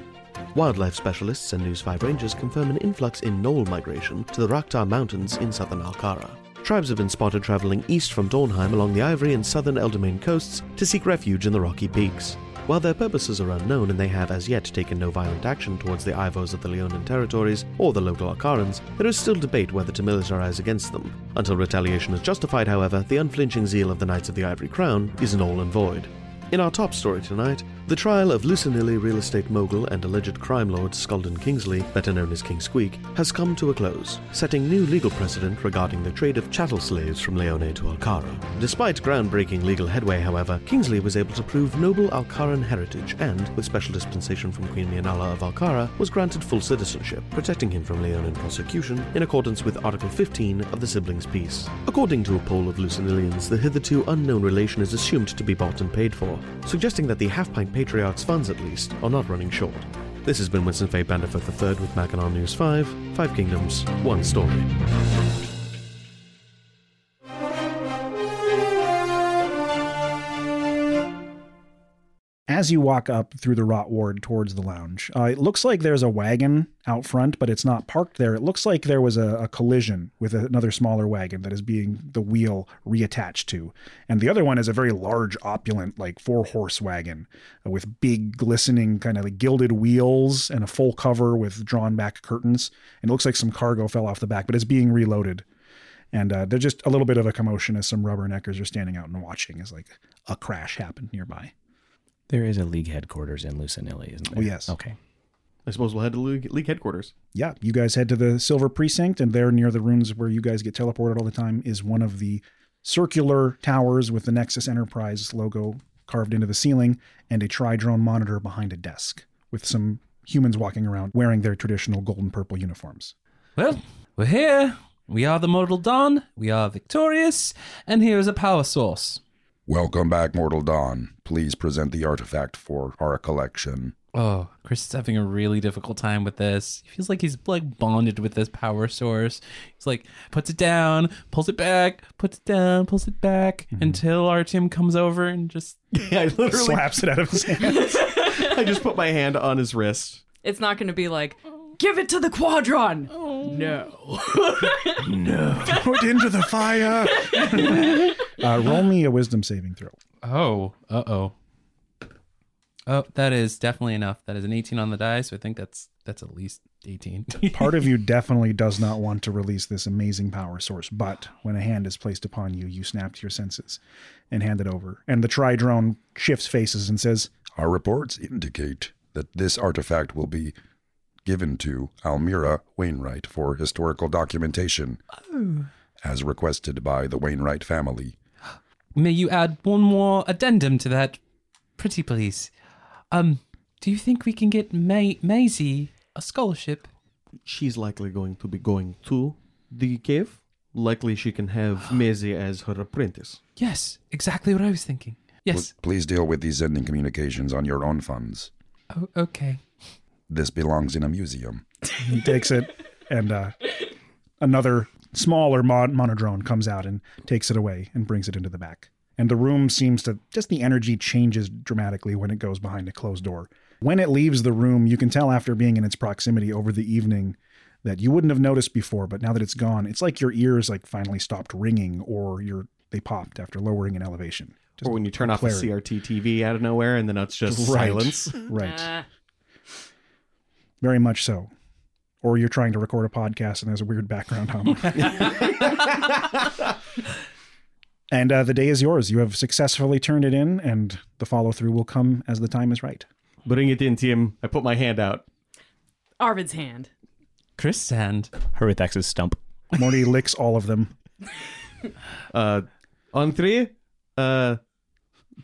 Wildlife specialists and News 5 rangers confirm an influx in knoll migration to the Rakhtar Mountains in southern Alcara. Tribes have been spotted traveling east from Dornheim along the Ivory and southern Eldermain coasts to seek refuge in the rocky peaks. While their purposes are unknown and they have as yet taken no violent action towards the Ivos of the Leonin territories or the local Alcarans, there is still debate whether to militarize against them. Until retaliation is justified, however, the unflinching zeal of the Knights of the Ivory Crown is null and void. In our top story tonight, the trial of Lucinilli real estate mogul and alleged crime lord Skulden Kingsley, better known as King Squeak, has come to a close, setting new legal precedent regarding the trade of chattel slaves from Leone to Alcara. Despite groundbreaking legal headway, however, Kingsley was able to prove noble Alcaran heritage and, with special dispensation from Queen Mianala of Alcara, was granted full citizenship, protecting him from Leonin prosecution in accordance with Article 15 of the Siblings' Peace. According to a poll of Lucinillians, the hitherto unknown relation is assumed to be bought and paid for, suggesting that the half-pint patriarch's funds, at least, are not running short. This has been Winston Fay Banderford III with Mackinac News 5, Five Kingdoms, One Story. As you walk up through the rot ward towards the lounge, uh, it looks like there's a wagon out front, but it's not parked there. It looks like there was a, a collision with another smaller wagon that is being the wheel reattached to. And the other one is a very large, opulent, like four horse wagon uh, with big, glistening, kind of like gilded wheels and a full cover with drawn back curtains. And it looks like some cargo fell off the back, but it's being reloaded. And uh, there's just a little bit of a commotion as some rubberneckers are standing out and watching as like a crash happened nearby. There is a league headquarters in Lucinilli, isn't there? Oh, yes. Okay. I suppose we'll head to league, league headquarters. Yeah, you guys head to the Silver Precinct, and there near the ruins where you guys get teleported all the time is one of the circular towers with the Nexus Enterprise logo carved into the ceiling and a tri drone monitor behind a desk with some humans walking around wearing their traditional golden purple uniforms. Well, we're here. We are the Mortal Dawn. We are victorious. And here is a power source. Welcome back, Mortal Dawn. Please present the artifact for our collection. Oh, Chris is having a really difficult time with this. He feels like he's like bonded with this power source. He's like puts it down, pulls it back, puts it down, pulls it back mm-hmm. until Artyom comes over and just Yeah, I literally Slaps it out of his hands. I just put my hand on his wrist. It's not going to be like, give it to the Quadron. No. Throw it into the fire. uh, roll me a wisdom saving throw. Oh, uh oh. Oh, that is definitely enough. That is an 18 on the die, so I think that's that's at least 18. Part of you definitely does not want to release this amazing power source, but when a hand is placed upon you, you snap to your senses and hand it over. And the tri drone shifts faces and says, Our reports indicate that this artifact will be given to Almira Wainwright for historical documentation, as requested by the Wainwright family. May you add one more addendum to that, pretty please? Um, do you think we can get May- Maisie a scholarship? She's likely going to be going to the cave. Likely she can have Maisie as her apprentice. Yes, exactly what I was thinking. Yes. Pl- Please deal with these sending communications on your own funds. Oh, okay. This belongs in a museum. he takes it, and uh, another smaller mod- monodrone comes out and takes it away and brings it into the back. And the room seems to just the energy changes dramatically when it goes behind a closed door. When it leaves the room, you can tell after being in its proximity over the evening that you wouldn't have noticed before, but now that it's gone, it's like your ears like finally stopped ringing or your they popped after lowering an elevation. Just or when you turn off clarity. the CRT TV out of nowhere and then it's just Right. silence. Right. Very much so. Or you're trying to record a podcast and there's a weird background hum. and uh, the day is yours. You have successfully turned it in, and the follow through will come as the time is right. Bring it in, Tim. I put my hand out. Arvid's hand. Chris' hand. Harathax's stump. Morty licks all of them. Uh, on three. Uh,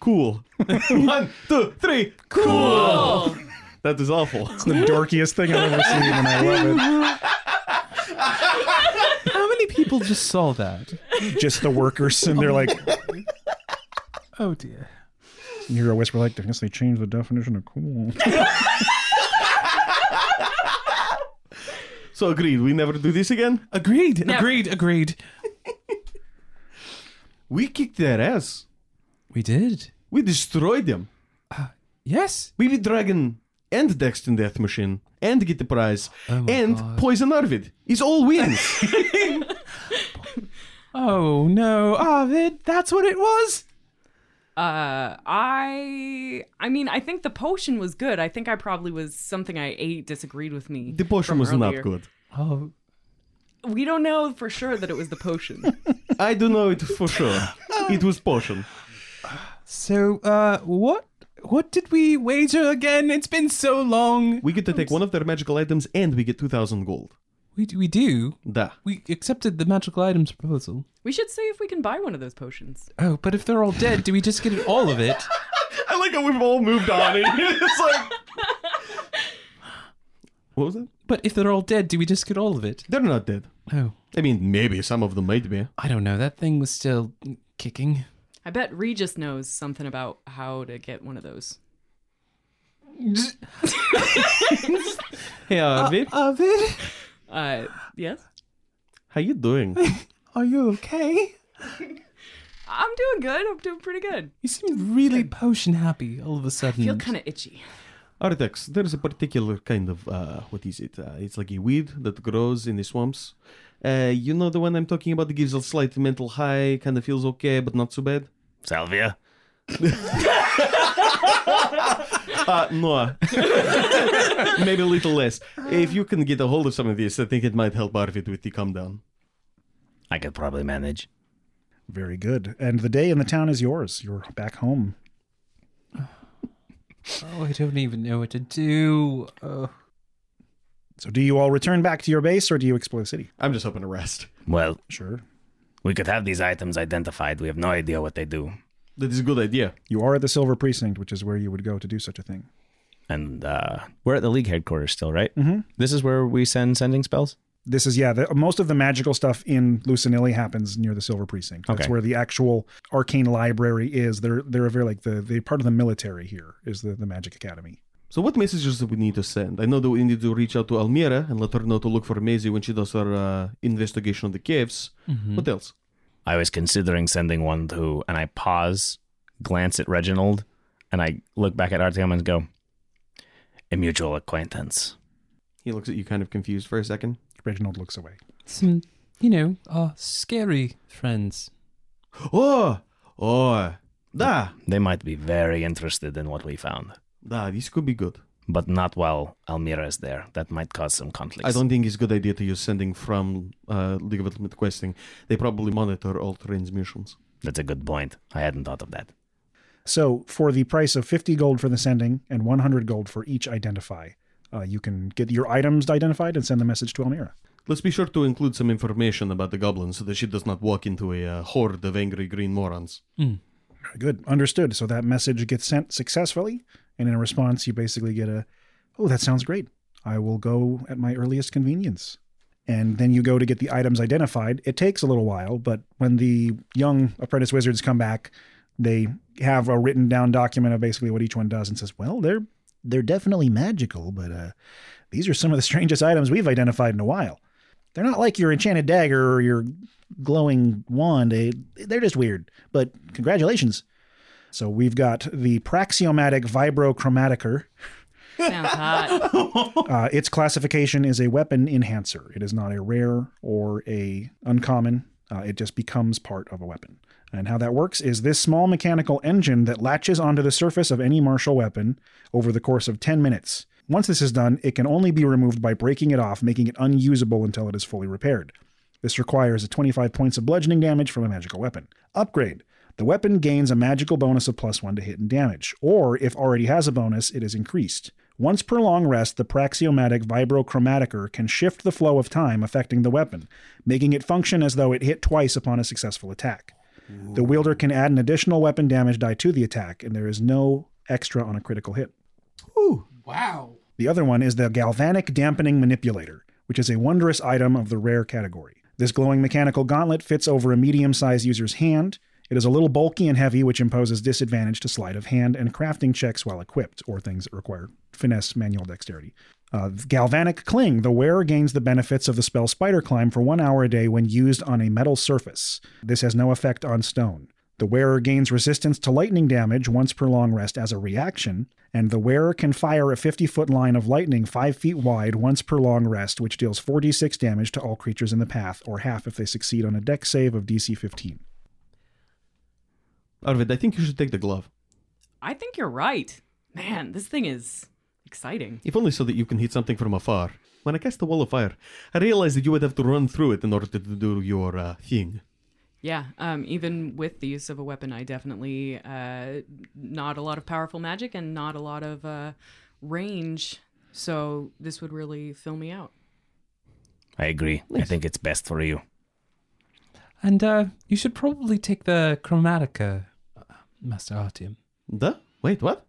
cool. One, two, three. Cool. That is awful. It's the dorkiest thing I've ever seen, and I love it. How many people just saw that? Just the workers, and they're like, Oh dear. you hear a whisper like, I guess they changed the definition of cool. So agreed. We never do this again. Agreed. Never. Agreed. Agreed. We kicked their ass. We did. We destroyed them. Uh, yes. We beat Dragon and Daxton Death Machine and get the prize Oh and God. Poison Arvid. It's all wins. Oh no, Arvid, that's what it was. Uh, I, I mean, I think the potion was good. I think I probably was something I ate disagreed with me. the potion from was not good. Oh, We don't know for sure that it was the potion. I do know it for sure. It was potion. so uh, what? What did we wager again? It's been so long. We get to take one of their magical items and we get 2,000 gold. We we do. Da. We accepted the magical items proposal. we should see if we can buy one of those potions. Oh, but if they're all dead, do we just get all of it? I like how we've all moved on. And it's like. What was that? But if they're all dead, do we just get all of it? They're not dead. Oh, I mean, maybe some of them might be. I don't know. That thing was still kicking. I bet Regis knows something about how to get one of those. Hey, Arvid. Arvid, Uh, yes. how you doing? are you okay? I'm doing good. I'm doing pretty good. You seem really potion happy all of a sudden. I feel kind of itchy. Artex, there's a particular kind of uh, what is it? Uh, it's like a weed that grows in the swamps. Uh, you know the one I'm talking about that gives a slight mental high, kind of feels okay, but not so bad. Salvia. Uh, no, maybe a little less. If you can get a hold of some of this, I think it might help Arvid with the calm down. I could probably manage. Very good. And the day in the town is yours. You're back home. Oh, I don't even know what to do. Oh. So, do you all return back to your base or do you explore the city? I'm just hoping to rest. Well, Sure. we could have these items identified. We have no idea what they do. That is a good idea. You are at the Silver Precinct, which is where you would go to do such a thing. And uh, we're at the League headquarters still, right? Mhm. This is where we send sending spells? This is, yeah, the, most of the magical stuff in Lucinilli happens near the Silver Precinct. That's Okay. where the actual arcane library is. They're they're a very like the they're part of the military here is the, the Magic Academy. So what messages do we need to send? I know that we need to reach out to Almira and let her know to look for Maisie when she does her uh, investigation of the caves. Mhm. What else? I was considering sending one to, and I pause, glance at Reginald, and I look back at Artyom and go, a mutual acquaintance. He looks at you kind of confused for a second. Reginald looks away. Some, you know, uh, scary friends. Oh, oh, da, They might be very interested in what we found, da, this could be good. but not while Almira is there. That might cause some conflicts. I don't think it's a good idea to use sending from uh, League of Ultimate Questing. They probably monitor all transmissions. That's a good point. I hadn't thought of that. So, for the price of 50 gold for the sending and 100 gold for each identify, uh, you can get your items identified and send the message to Almira. Let's be sure to include some information about the goblin so that she does not walk into a uh, horde of angry green morons. Very good. Understood. So that message gets sent successfully, and in response, you basically get a, "Oh, that sounds great. I will go at my earliest convenience." And then you go to get the items identified. It takes a little while, but when the young apprentice wizards come back, they have a written down document of basically what each one does, and says, "Well, they're they're definitely magical, but uh, these are some of the strangest items we've identified in a while. They're not like your enchanted dagger or your glowing wand. They, they're just weird. But congratulations. So we've got the Praxiomatic Vibrochromaticor. Sounds hot. Uh, its classification is a weapon enhancer. It is not a rare or a uncommon. Uh, it just becomes part of a weapon. And how that works is this small mechanical engine that latches onto the surface of any martial weapon over the course of 10 minutes. Once this is done, it can only be removed by breaking it off, making it unusable until it is fully repaired. This requires a 25 points of bludgeoning damage from a magical weapon. Upgrade. The weapon gains a magical bonus of plus one to hit and damage, or if already has a bonus, it is increased. Once per long rest, the Praxiomatic Vibrochromaticor can shift the flow of time affecting the weapon, making it function as though it hit twice upon a successful attack. The wielder can add an additional weapon damage die to the attack, and there is no extra on a critical hit. Ooh. Wow. The other one is the Galvanic Dampening Manipulator, which is a wondrous item of the rare category. This glowing mechanical gauntlet fits over a medium sized user's hand. It is a little bulky and heavy, which imposes disadvantage to sleight of hand and crafting checks while equipped, or things that require finesse manual dexterity. Uh, Galvanic Cling. The wearer gains the benefits of the spell Spider Climb for one hour a day when used on a metal surface. This has no effect on stone. The wearer gains resistance to lightning damage once per long rest as a reaction, and the wearer can fire a 50 foot line of lightning 5 feet wide once per long rest, which deals 4d6 damage to all creatures in the path, or half if they succeed on a Dex save of DC 15. Arvid, I think you should take the glove. I think you're right. Man, this thing is exciting. If only so that you can hit something from afar. When I cast the wall of fire, I realized that you would have to run through it in order to do your uh, thing. Yeah, um, even with the use of a weapon, I definitely uh, not a lot of powerful magic and not a lot of uh, range. So this would really fill me out. I agree. I think it's best for you. And uh, you should probably take the Chromatica, Master Artyom. The? Wait, what?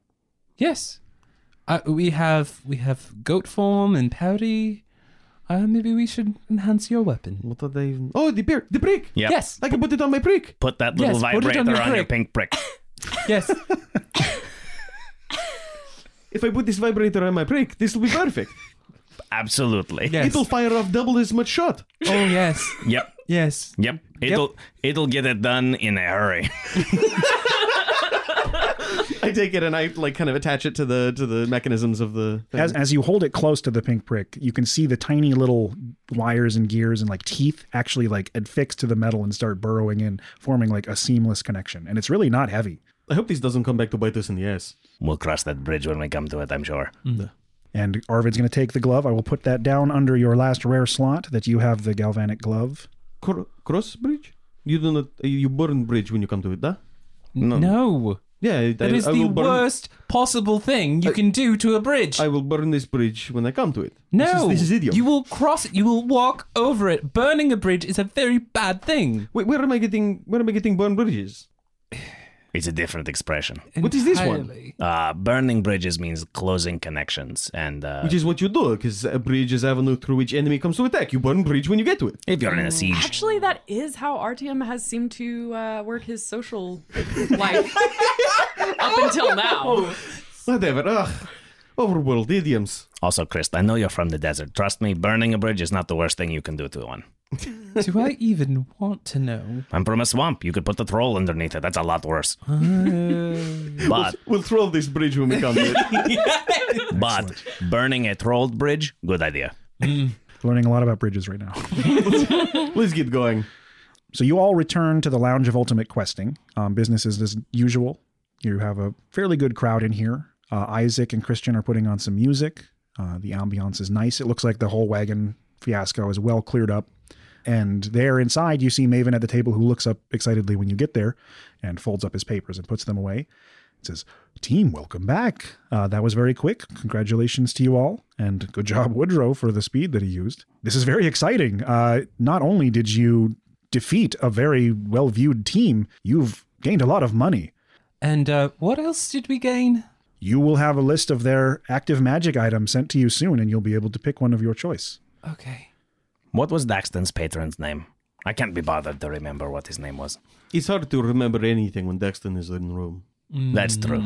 Yes. Uh, we have we have goat form and powdery. Uh, maybe we should enhance your weapon. What are they? Oh, the beer, the prick. Yep. Yes. I can put it on my prick. Put that little Yes, put it on vibrator your on your prick. pink prick. Yes. If I put this vibrator on my prick, this will be perfect. Absolutely. Yes. It'll fire off double as much shot. Oh yes. Yep. Yes. Yep. It'll it'll get it done in a hurry. I take it and I like kind of attach it to the to the mechanisms of the. Thing. As, as you hold it close to the pink prick, you can see the tiny little wires and gears and like teeth actually like affix to the metal and start burrowing in, forming like a seamless connection. And it's really not heavy. I hope this doesn't come back to bite us in the ass. We'll cross that bridge when we come to it, I'm sure. Mm. And Arvid's going to take the glove. I will put that down under your last rare slot that you have the galvanic glove. Cor- cross bridge? You do not. You burn bridge when you come to it, huh? No. Yeah, That I, is I the will burn, worst possible thing you can do to a bridge. I will burn this bridge when I come to it. no, this is, this is idiom. you will cross it. You will walk over it. Burning a bridge is a very bad thing. Wait, where am I getting? Where am I getting burned bridges? It's a different expression. What is this one? Uh, burning bridges means closing connections, and uh, Which is what you do, because a bridge is avenue through which enemy comes to attack. You burn bridge when you get to it. if you're in a siege, Actually, that is how Artyom has seemed to uh, work his social life up until now. Whatever. Ugh. Overworld idioms. also, Chris, I know you're from the desert. Trust me, burning a bridge is not the worst thing you can do to one. do I even want to know? I'm from a swamp. You could put the troll underneath it. That's a lot worse. but We'll throw this bridge when we come to it. but burning a trolled bridge, good idea. Learning a lot about bridges right now. Let's get going. So you all return to the Lounge of Ultimate Questing. Um, business is as usual. You have a fairly good crowd in here. Uh, Isaac and Christian are putting on some music. Uh, the ambiance is nice. It looks like the whole wagon fiasco is well cleared up. And there inside, you see Maven at the table who looks up excitedly when you get there and folds up his papers and puts them away. It says, Team, welcome back. Uh, that was very quick. Congratulations to you all. And good job, Woodrow, for the speed that he used. This is very exciting. Uh, not only did you defeat a very well viewed team, you've gained a lot of money. And uh, what else did we gain? You will have a list of their active magic items sent to you soon, and you'll be able to pick one of your choice. Okay. What was Daxton's patron's name? I can't be bothered to remember what his name was. It's hard to remember anything when Daxton is in the room. That's mm. true.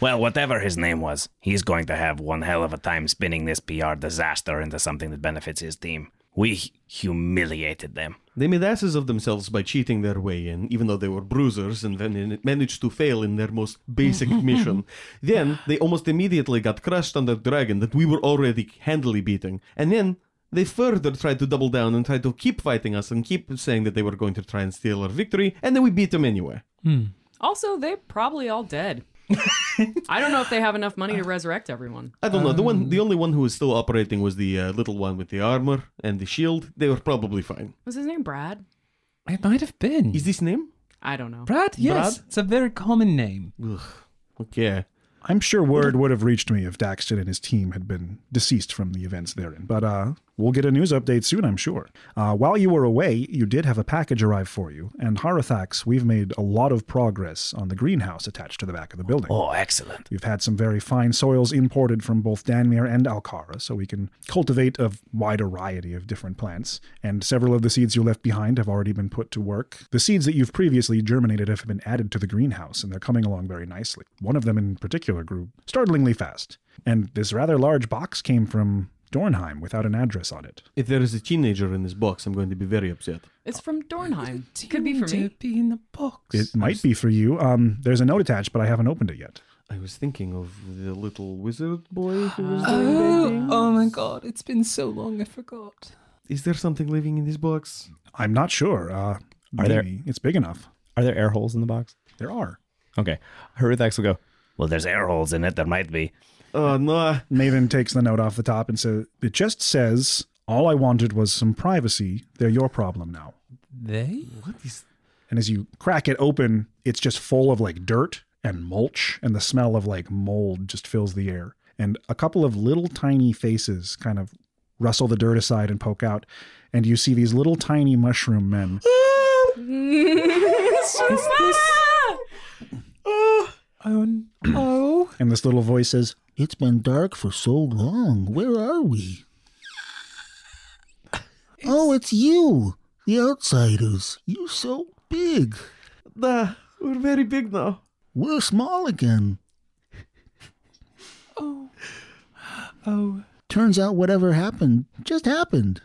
Well, whatever his name was, he's going to have one hell of a time spinning this PR disaster into something that benefits his team. We humiliated them. They made asses of themselves by cheating their way in, even though they were bruisers and then managed to fail in their most basic mission. Then they almost immediately got crushed under Dragon that we were already handily beating. And then they further tried to double down and tried to keep fighting us and keep saying that they were going to try and steal our victory, and then we beat them anyway. Also, they're probably all dead. I don't know if they have enough money to resurrect everyone. I don't know. The one, the only one who was still operating was the uh, little one with the armor and the shield. They were probably fine. Was his name Brad? It might have been. Is this name? I don't know. Brad? Yes. Brad? It's a very common name. Ugh. Okay. I'm sure word would have reached me if Daxton and his team had been deceased from the events therein. But uh, we'll get a news update soon, I'm sure. Uh, while you were away, you did have a package arrive for you. And Harathax, we've made a lot of progress on the greenhouse attached to the back of the building. Oh, excellent. We've had some very fine soils imported from both Danmere and Alcara, so we can cultivate a wide variety of different plants. And several of the seeds you left behind have already been put to work. The seeds that you've previously germinated have been added to the greenhouse, and they're coming along very nicely. One of them in particular grew startlingly fast. And this rather large box came from Dornheim without an address on it. If there is a teenager in this box, I'm going to be very upset. It's from Dornheim. Could be for To me. be in the box. It might be for you. Um, there's a note attached, but I haven't opened it yet. I was thinking of the little wizard boy who was Oh, oh my god, it's been so long I forgot. Is there something living in this box? I'm not sure. Uh, Are there- It's big enough. Are there air holes in the box? There are. Okay. Harathax will go, Well, there's air holes in it. There might be. Oh, no. Maven takes the note off the top and says, It just says, All I wanted was some privacy. They're your problem now. They? What is. And as you crack it open, it's just full of like dirt and mulch, and the smell of like mold just fills the air. And a couple of little tiny faces kind of rustle the dirt aside and poke out. And you see these little tiny mushroom men. Oh, oh. And this little voice says, It's been dark for so long. Where are we? Oh, it's you, the outsiders. You're so big. Nah, we're very big now. We're small again. Oh. Oh. turns out whatever happened just happened.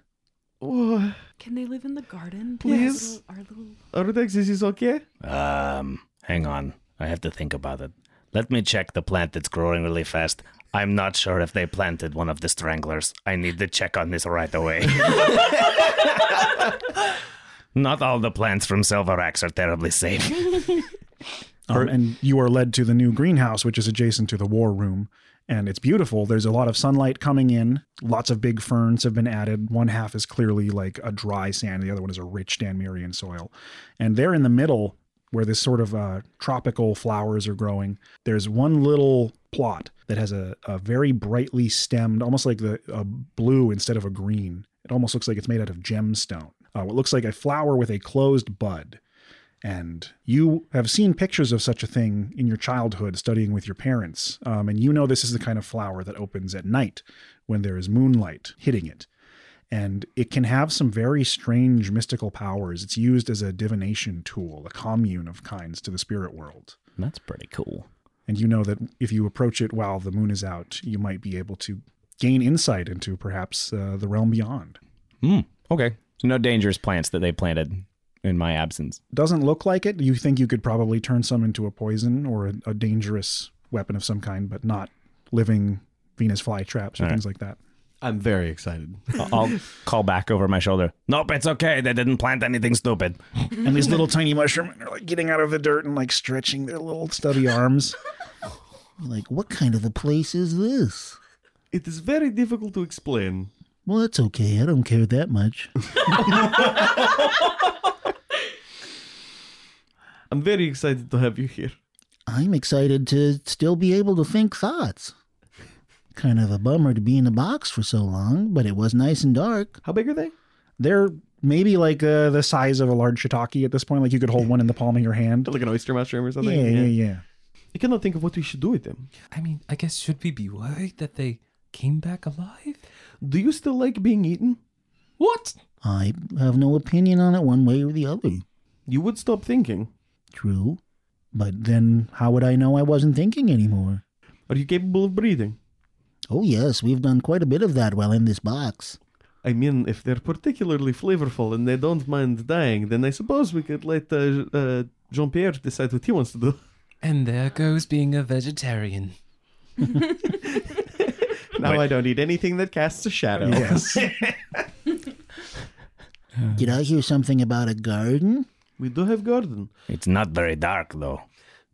Oh, Can they live in the garden? Please? Our little, our little Artex, is this okay? Um, hang on. I have to think about it. Let me check the plant that's growing really fast. I'm not sure if they planted one of the stranglers. I need to check on this right away. not all the plants from Silverax are terribly safe. Um, and you are led to the new greenhouse, which is adjacent to the war room. And it's beautiful. There's a lot of sunlight coming in. Lots of big ferns have been added. One half is clearly like a dry sand, the other one is a rich Danmerian soil. And there in the middle, where this sort of uh, tropical flowers are growing, there's one little plot that has a, a very brightly stemmed, almost like the a blue instead of a green. It almost looks like it's made out of gemstone. Uh, what looks like a flower with a closed bud. And you have seen pictures of such a thing in your childhood studying with your parents. Um, and you know this is the kind of flower that opens at night when there is moonlight hitting it. And it can have some very strange mystical powers. It's used as a divination tool, a commune of kinds to the spirit world. That's pretty cool. And you know that if you approach it while the moon is out, you might be able to gain insight into perhaps uh, the realm beyond. Hmm. Okay. So no dangerous plants that they planted in my absence. Doesn't look like it. You think you could probably turn some into a poison or a, a dangerous weapon of some kind, but not living Venus fly traps or All right. things like that. I'm very excited. I'll I'll call back over my shoulder. Nope, it's okay. They didn't plant anything stupid. and these little tiny mushrooms are like getting out of the dirt and like stretching their little stubby arms. Like, what kind of a place is this? It is very difficult to explain. Well, that's okay. I don't care that much. I'm very excited to have you here. I'm excited to still be able to think thoughts. Kind of a bummer to be in a box for so long, but it was nice and dark. How big are they? They're maybe like uh, the size of a large shiitake at this point. Like you could hold one in the palm of your hand. Like an oyster mushroom or something. Yeah, something? yeah, yeah. I cannot think of what we should do with them. I mean, I guess should we be worried that they came back alive? Do you still like being eaten? What? I have no opinion on it one way or the other. You would stop thinking. True. But then how would I know I wasn't thinking anymore? Are you capable of breathing? Oh, yes, we've done quite a bit of that while in this box. I mean, if they're particularly flavorful and they don't mind dying, then I suppose we could let uh, uh, Jean Pierre decide what he wants to do. And there goes being a vegetarian. Now I don't eat anything that casts a shadow. Yes. Did I hear something about a garden? we do have garden. It's not very dark, though.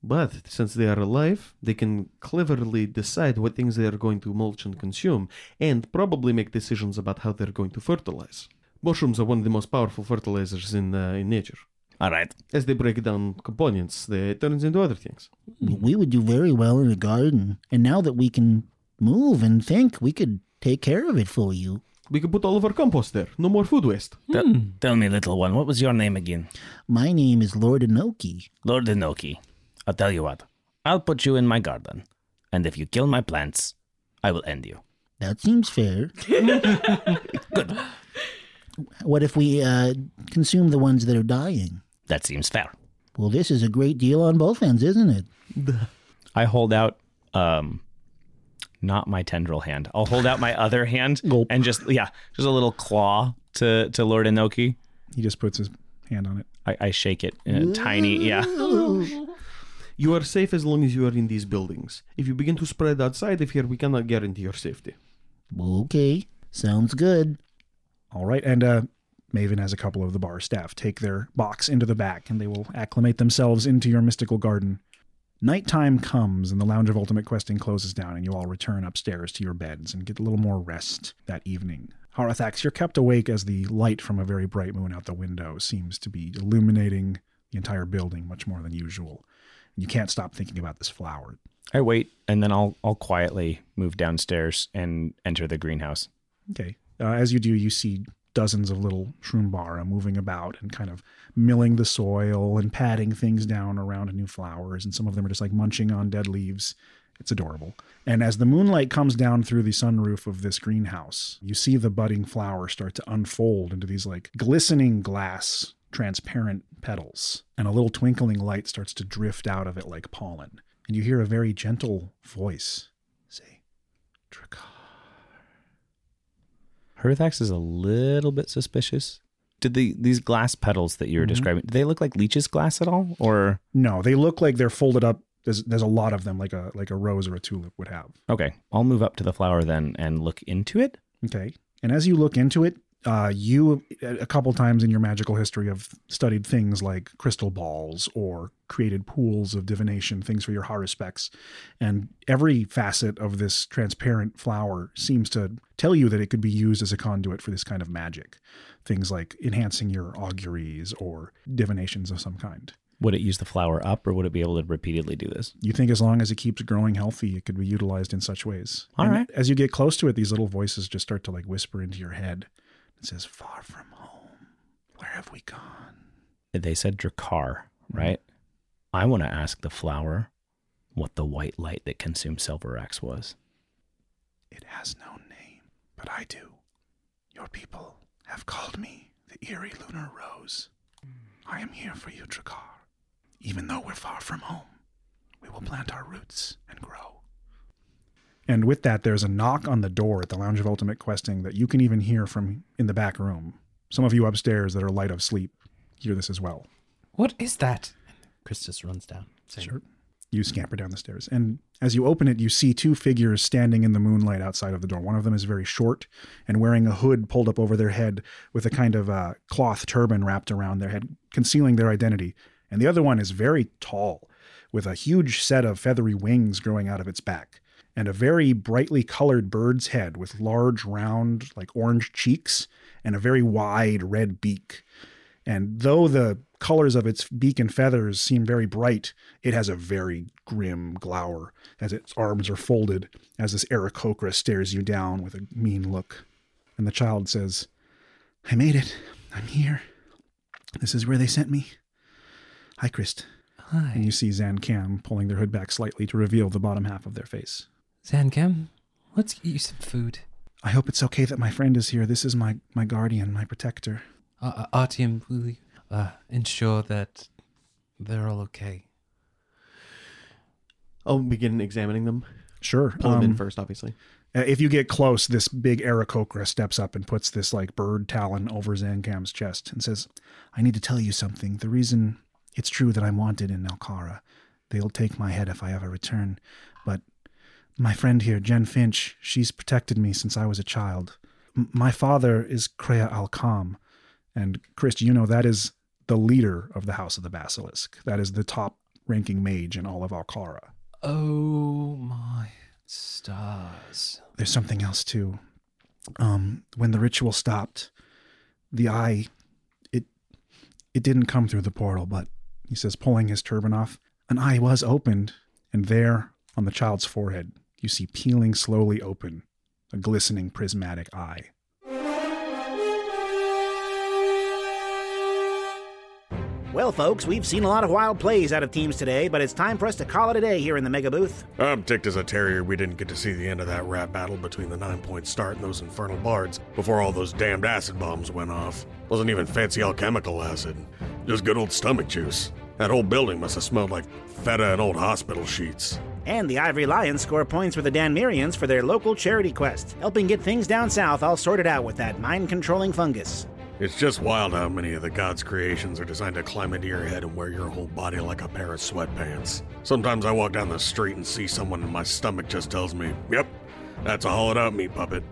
But since they are alive, they can cleverly decide what things they are going to mulch and consume, and probably make decisions about how they're going to fertilize. Mushrooms are one of the most powerful fertilizers in uh, in nature. All right. As they break down components, they it turns into other things. We would do very well in a garden. And now that we can move and think, we could take care of it for you. We could put all of our compost there. No more food waste. Tell- Tell me, little one, what was your name again? My name is Lord Inoki. Lord Inoki. I'll tell you what. I'll put you in my garden, and if you kill my plants, I will end you. That seems fair. Good. What if we uh, consume the ones that are dying? That seems fair. Well, this is a great deal on both ends, isn't it? I hold out um not my tendril hand. I'll hold out my other hand Gulp. and just yeah, just a little claw to to Lord Inoki. He just puts his hand on it. I, I shake it in a tiny yeah. You are safe as long as you are in these buildings. If you begin to spread outside of here, we cannot guarantee your safety. Okay, sounds good. All right. And uh, Maven has a couple of the bar staff take their box into the back and they will acclimate themselves into your mystical garden. Nighttime comes and the Lounge of Ultimate Questing closes down and you all return upstairs to your beds and get a little more rest that evening. Harathax, you're kept awake as the light from a very bright moon out the window seems to be illuminating the entire building much more than usual. You can't stop thinking about this flower. I wait and then I'll I'll quietly move downstairs and enter the greenhouse. Okay. Uh, as you do, you see dozens of little Shroombarra moving about and kind of milling the soil and patting things down around new flowers. And some of them are just like munching on dead leaves. It's adorable. And as the moonlight comes down through the sunroof of this greenhouse, you see the budding flower start to unfold into these like glistening glass, transparent petals. And a little twinkling light starts to drift out of it like pollen. And you hear a very gentle voice say, Dracar. Harathax is a little bit suspicious. Did the these glass petals that you were Mhm. describing, do they look like leech's glass at all? Or No, they look like they're folded up. There's there's a lot of them, like a like a rose or a tulip would have. okay, I'll move up to the flower then and look into it. Okay. And as you look into it, uh, you a couple times in your magical history have studied things like crystal balls or created pools of divination, things for your haruspects. And every facet of this transparent flower seems to tell you that it could be used as a conduit for this kind of magic. Things like enhancing your auguries or divinations of some kind. Would it use the flower up, or would it be able to repeatedly do this? You think as long as it keeps growing healthy, it could be utilized in such ways. All right. As you get close to it, these little voices just start to like whisper into your head. It says, "Far from home, where have we gone?" They said Dracar, mm-hmm. right? I want to ask the flower what the white light that consumed Silverax was. It has no name, but I do. Your people have called me the eerie lunar rose. I am here for you, Dracar. Even though we're far from home, we will plant our roots and grow. And with that, there's a knock on the door at the Lounge of Ultimate Questing that you can even hear from in the back room. Some of you upstairs that are light of sleep hear this as well. What is that? Chris just runs down. saying, Sure. You scamper down the stairs. And as you open it, you see two figures standing in the moonlight outside of the door. One of them is very short and wearing a hood pulled up over their head with a kind of uh, cloth turban wrapped around their head, concealing their identity. And the other one is very tall, with a huge set of feathery wings growing out of its back, and a very brightly colored bird's head with large, round, like orange cheeks and a very wide red beak. And though the colors of its beak and feathers seem very bright, it has a very grim glower as its arms are folded as this Aarakocra stares you down with a mean look. And the child says, I made it. I'm here. This is where they sent me. Hi, Christ. Hi. And you see Zan Cam pulling their hood back slightly to reveal the bottom half of their face. Zancam, let's get you some food. I hope it's okay that my friend is here. This is my, my guardian, my protector. Uh, uh, Artyom, will you uh, ensure that they're all okay? I'll begin examining them. Sure. Pull them in um, first, obviously. Uh, If you get close, this big Aarakocra steps up and puts this like bird talon over Zankam's chest and says, I need to tell you something. The reason it's true that I'm wanted in Nelkara, they'll take my head if I ever return. But my friend here, Jen Finch, she's protected me since I was a child. M- my father is Kreia Alkam. And Chris, you know that is the leader of the House of the Basilisk. That is the top ranking mage in all of Alcara. Oh my stars. there's something else too. Um, when the ritual stopped, the eye, it, it didn't come through the portal, but he says, pulling his turban off, an eye was opened, and there, on the child's forehead, you see peeling slowly open, a glistening prismatic eye. Well, folks, we've seen a lot of wild plays out of teams today, but it's time for us to call it a day here in the Mega Booth. I'm ticked as a terrier we didn't get to see the end of that rap battle between the nine point start and those infernal bards before all those damned acid bombs went off. Wasn't even fancy alchemical acid, just good old stomach juice. That whole building must have smelled like feta and old hospital sheets. And the Ivory Lions score points for the Danmerians for their local charity quest, helping get things down south all sorted out with that mind controlling fungus. It's just wild how many of the god's creations are designed to climb into your head and wear your whole body like a pair of sweatpants. Sometimes I walk down the street and see someone and my stomach just tells me, yep, that's a hollowed out meat puppet.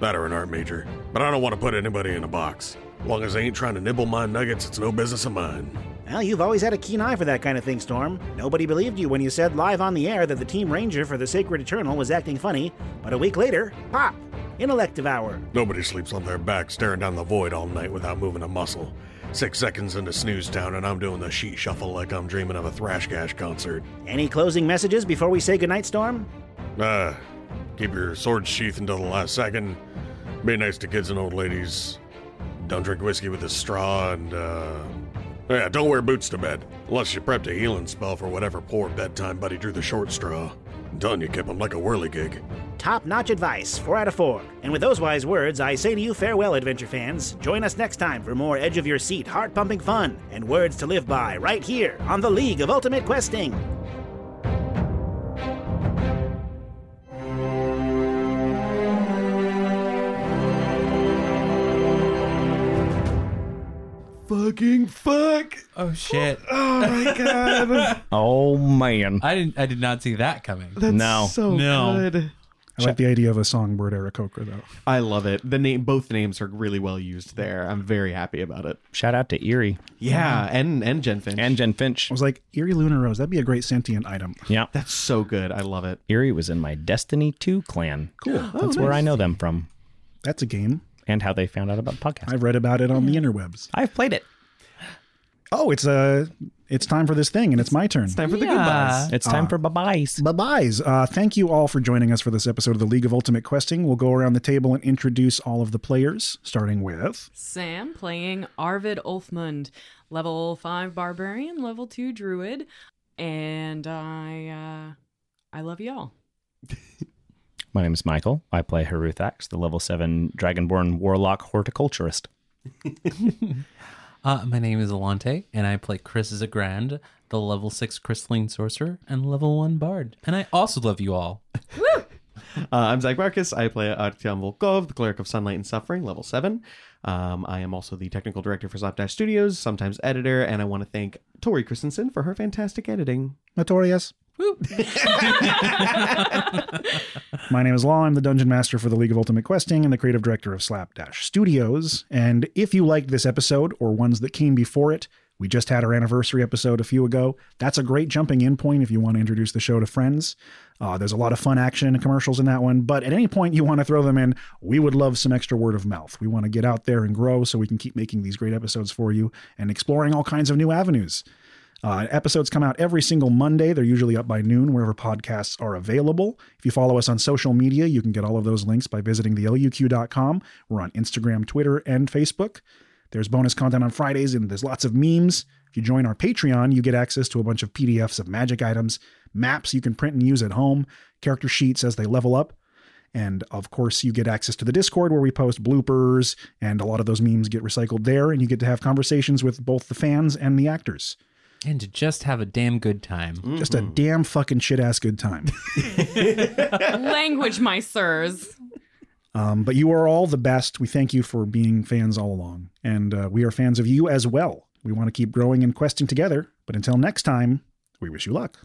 That or an art major. But I don't want to put anybody in a box. As long as they ain't trying to nibble my nuggets, it's no business of mine. Well, you've always had a keen eye for that kind of thing, Storm. Nobody believed you when you said live on the air that the Team Ranger for the Sacred Eternal was acting funny, but a week later, pop! Intellective Hour. Nobody sleeps on their back staring down the void all night without moving a muscle. Six seconds into snooze town and I'm doing the sheet shuffle like I'm dreaming of a thrash gash concert. Any closing messages before we say goodnight, Storm? Uh, keep your sword sheath until the last second. Be nice to kids and old ladies. Don't drink whiskey with a straw and, uh. Yeah, don't wear boots to bed. Unless you prepped a healing spell for whatever poor bedtime buddy drew the short straw. I'm telling you, Kip, I'm like a whirligig. Top notch advice, 4 out of 4. And with those wise words, I say to you, farewell, adventure fans. Join us next time for more edge of your seat, heart pumping fun, and words to live by right here on the League of Ultimate Questing. Fucking fuck. Oh shit. Oh my god. Oh man. I didn't. I did not see that coming. That's No. so No. good. I like the idea of a songbird Aarakocra, though. I love it. The name, both names are really well used there. I'm very happy about it. Shout out to Erie Yeah, and and Jen Finch. and Jen Finch. I was like, Eerie Lunar Rose, that'd be a great sentient item. Yeah. That's so good. I love it. Erie was in my Destiny 2 clan. Cool. Oh, That's where I know them from That's a game. And how they found out about podcasts. I've read about it on the interwebs. I've played it. Oh, it's uh, it's time for this thing, and it's my turn. It's time for the Yeah. goodbyes. It's time Ah. for bye-byes. Bye byes. Uh, thank you all for joining us for this episode of the League of Ultimate Questing. We'll go around the table and introduce all of the players, starting with. Sam playing Arvid Ulfmund, level five barbarian, level two druid, and I uh I love y'all. My name is Michael. I play Harathax, the level 7 Dragonborn Warlock Horticulturist. Uh, my name is Alante, and I play Chris as a Grand, the level six crystalline sorcerer and level one bard. And I also love you all. Uh, I'm Zach Marcus. I play Artyom Volkov, the Cleric of Sunlight and Suffering, level 7. Um, I am also the technical director for Slapdash Studios, sometimes editor, and I want to thank Tori Christensen for her fantastic editing. Notorious. My name is Law. I'm the Dungeon Master for the League of Ultimate Questing and the creative director of Slapdash Studios. And if you liked this episode or ones that came before it, we just had our anniversary episode a few ago. That's a great jumping in point if you want to introduce the show to friends. Uh, there's a lot of fun action and commercials in that one, but at any point you want to throw them in, we would love some extra word of mouth. We want to get out there and grow so we can keep making these great episodes for you and exploring all kinds of new avenues. Uh, episodes come out every single Monday. They're usually up by noon wherever podcasts are available. If you follow us on social media, you can get all of those links by visiting theluq.com. We're on Instagram, Twitter, and Facebook. There's bonus content on Fridays, and there's lots of memes. If you join our Patreon, you get access to a bunch of PDFs of magic items, maps you can print and use at home, character sheets as they level up. And of course, you get access to the Discord where we post bloopers, and a lot of those memes get recycled there, and you get to have conversations with both the fans and the actors. And to just have a damn good time. Just a damn fucking shit ass good time. Language, my sirs. Um, but you are all the best. We thank you for being fans all along. And uh, we are fans of you as well. We want to keep growing and questing together. But until next time, we wish you luck.